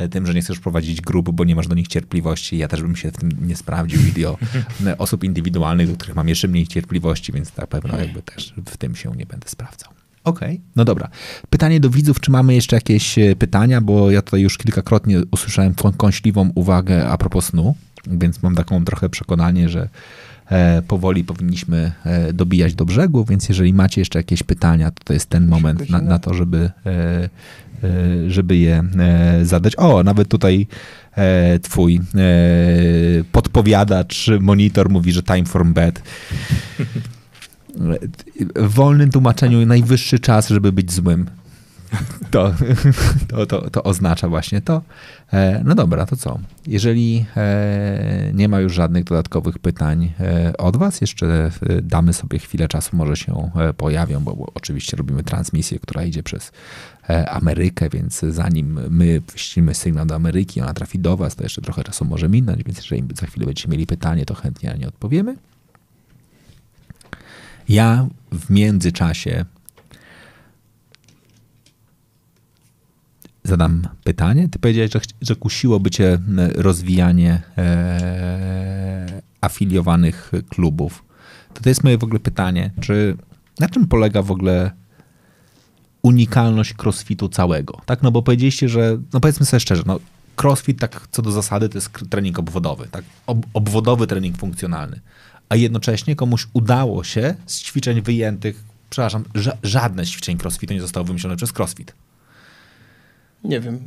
tym, że nie chcesz prowadzić grup, bo nie masz do nich cierpliwości. Ja też bym się w tym nie sprawdził i o e, osób indywidualnych, do których mam jeszcze mniej cierpliwości, więc na pewno jakby też w tym się nie będę sprawdzał. Okej, no dobra. Pytanie do widzów, czy mamy jeszcze jakieś e, pytania, bo ja tutaj już kilkakrotnie usłyszałem kąśliwą uwagę a propos snu, więc mam taką trochę przekonanie, że e, powoli powinniśmy e, dobijać do brzegu, więc jeżeli macie jeszcze jakieś pytania, to to jest ten moment na, na to, żeby, e, e, żeby je e, zadać. O, nawet tutaj e, twój e, podpowiadacz, monitor mówi, że time for bed. W wolnym tłumaczeniu najwyższy czas, żeby być złym. to, to, to, to oznacza właśnie to. E, no dobra, to co? Jeżeli e, nie ma już żadnych dodatkowych pytań e, od Was, jeszcze damy sobie chwilę czasu, może się pojawią, bo, oczywiście robimy transmisję, która idzie przez Amerykę, więc zanim my wyścimy sygnał do Ameryki, ona trafi do Was, to jeszcze trochę czasu może minąć, więc jeżeli za chwilę będziecie mieli pytanie, to chętnie na nie odpowiemy. Ja w międzyczasie zadam pytanie. Ty powiedziałeś, że, że kusiłoby cię rozwijanie e, afiliowanych klubów. To, to jest moje w ogóle pytanie, czy na czym polega w ogóle unikalność crossfitu całego? Tak, no bo powiedzieliście, że, no powiedzmy sobie szczerze, no crossfit tak co do zasady to jest trening obwodowy, tak? Ob, obwodowy trening funkcjonalny. A jednocześnie komuś udało się z ćwiczeń wyjętych, przepraszam, ża żadne z ćwiczeń crossfitu nie zostało wymyślone przez crossfit. Nie wiem.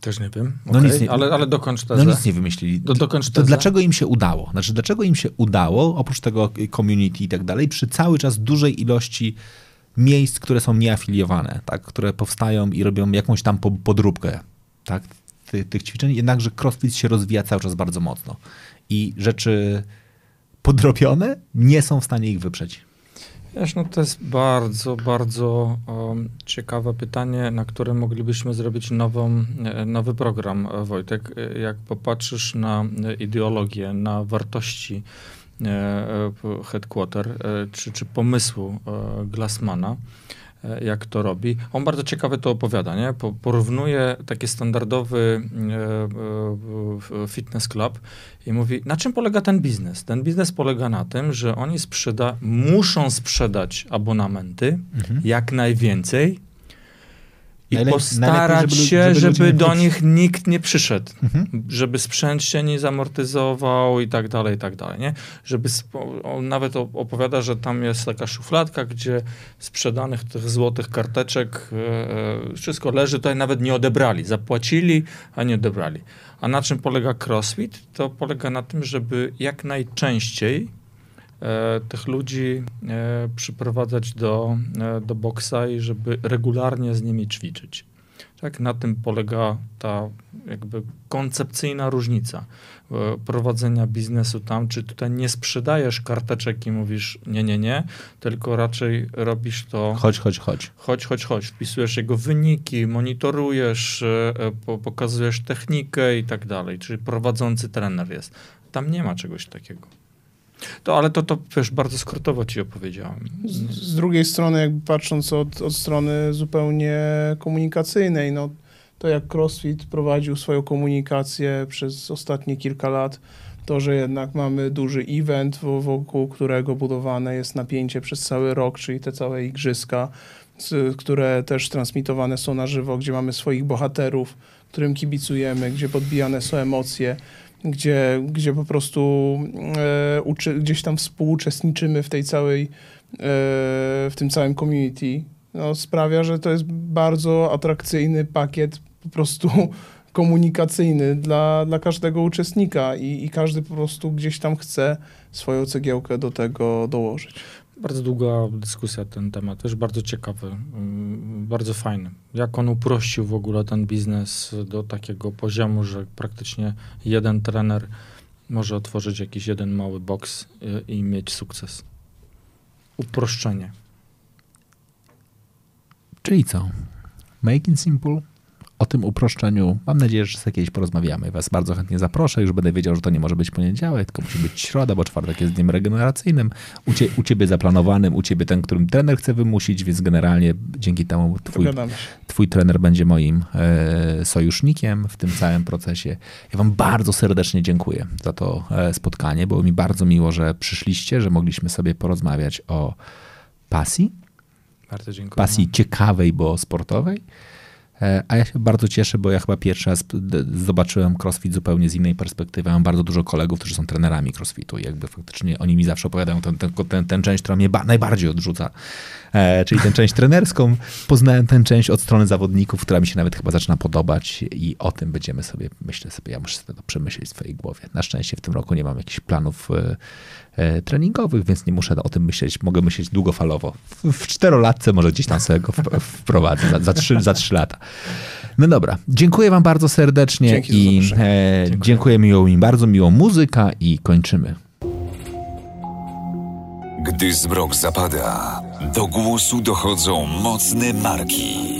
Też nie wiem. Okay. No nic nie, ale, ale dokończ tezę. No nic nie wymyślili. Do, dokończ tezę. To dlaczego im się udało? Znaczy, dlaczego im się udało, oprócz tego community i tak dalej, przy cały czas dużej ilości miejsc, które są nieafiliowane, tak, które powstają i robią jakąś tam podróbkę tak, tych, tych ćwiczeń, jednakże crossfit się rozwija cały czas bardzo mocno. I rzeczy podrobione nie są w stanie ich wyprzeć. Wiesz, no to jest bardzo, bardzo um, ciekawe pytanie, na które moglibyśmy zrobić nową, e, nowy program, e, Wojtek. E, jak popatrzysz na ideologię, na wartości headquarter czy, czy pomysłu Glassmana, jak to robi. On bardzo ciekawe to opowiada, nie? Porównuje taki standardowy e, e, fitness club i mówi, na czym polega ten biznes? Ten biznes polega na tym, że oni sprzeda muszą sprzedać abonamenty mhm. jak najwięcej, i Najlep postarać żeby, się, żeby, żeby do nich nikt nie przyszedł, mhm. żeby sprzęt się nie zamortyzował i tak dalej, i tak dalej, nie? Żeby, on nawet opowiada, że tam jest taka szufladka, gdzie sprzedanych tych złotych karteczek e, e, wszystko leży, tutaj nawet nie odebrali, zapłacili, a nie odebrali. A na czym polega CrossFit? To polega na tym, żeby jak najczęściej tych ludzi e, przyprowadzać do, e, do boksa i żeby regularnie z nimi ćwiczyć. Tak, na tym polega ta jakby koncepcyjna różnica prowadzenia biznesu tam, czy tutaj nie sprzedajesz karteczek i mówisz nie, nie, nie, tylko raczej robisz to... Chodź, chodź, chodź. Chodź, chodź, chodź. Wpisujesz jego wyniki, monitorujesz, pokazujesz technikę i tak dalej, czyli prowadzący trener jest. Tam nie ma czegoś takiego. To, ale to, to wiesz, bardzo skrótowo ci opowiedziałem. Z, z drugiej strony, jakby patrząc od, od strony zupełnie komunikacyjnej, no to jak CrossFit prowadził swoją komunikację przez ostatnie kilka lat, to, że jednak mamy duży event, wokół którego budowane jest napięcie przez cały rok, czyli te całe igrzyska, które też transmitowane są na żywo, gdzie mamy swoich bohaterów, którym kibicujemy, gdzie podbijane są emocje, gdzie, gdzie po prostu e, uczy, gdzieś tam współuczestniczymy w tej całej, e, w tym całym community, no, sprawia, że to jest bardzo atrakcyjny pakiet po prostu komunikacyjny dla, dla każdego uczestnika i, i każdy po prostu gdzieś tam chce swoją cegiełkę do tego dołożyć. Bardzo długa dyskusja ten temat, też bardzo ciekawy, mm, bardzo fajny. Jak on uprościł w ogóle ten biznes do takiego poziomu, że praktycznie jeden trener może otworzyć jakiś jeden mały box y, i mieć sukces. Uproszczenie. Czyli co? Make it simple, o tym uproszczeniu mam nadzieję, że kiedyś porozmawiamy. Was bardzo chętnie zaproszę. Już będę wiedział, że to nie może być poniedziałek, tylko musi być środa, bo czwartek jest dniem regeneracyjnym. U, cie, u ciebie zaplanowanym, u ciebie ten, którym trener chce wymusić, więc generalnie dzięki temu twój, twój trener będzie moim e, sojusznikiem w tym całym procesie. Ja wam bardzo serdecznie dziękuję za to e, spotkanie. Było mi bardzo miło, że przyszliście, że mogliśmy sobie porozmawiać o pasji. Bardzo dziękuję. Pasji ciekawej, bo sportowej. E, a ja się bardzo cieszę, bo ja chyba pierwszy raz zobaczyłem crossfit zupełnie z innej perspektywy. Mam bardzo dużo kolegów, którzy są trenerami crossfitu i jakby faktycznie oni mi zawsze opowiadają tę ten, ten, ten, część, która mnie najbardziej odrzuca, e, czyli tę część trenerską. Poznałem tę część od strony zawodników, która mi się nawet chyba zaczyna podobać i o tym będziemy sobie, myślę sobie, ja muszę sobie to przemyśleć w swojej głowie. Na szczęście w tym roku nie mam jakichś planów e treningowych, więc nie muszę o tym myśleć. Mogę myśleć długofalowo. W, w czterolatce może gdzieś tam sobie go wprowadzę za, za, trzy, za trzy lata. No dobra, dziękuję wam bardzo serdecznie Dzięki i e, dziękuję miło mi bardzo, miło muzyka i kończymy. Gdy zmrok zapada, do głosu dochodzą mocne marki.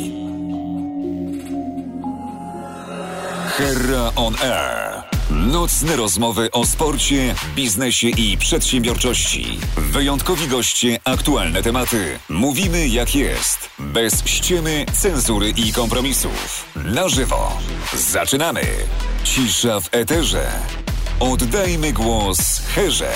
Herra on Air. Nocne rozmowy o sporcie, biznesie i przedsiębiorczości. Wyjątkowi goście, aktualne tematy. Mówimy jak jest. Bez ściemy, cenzury i kompromisów. Na żywo. Zaczynamy. Cisza w eterze. Oddajmy głos Herze.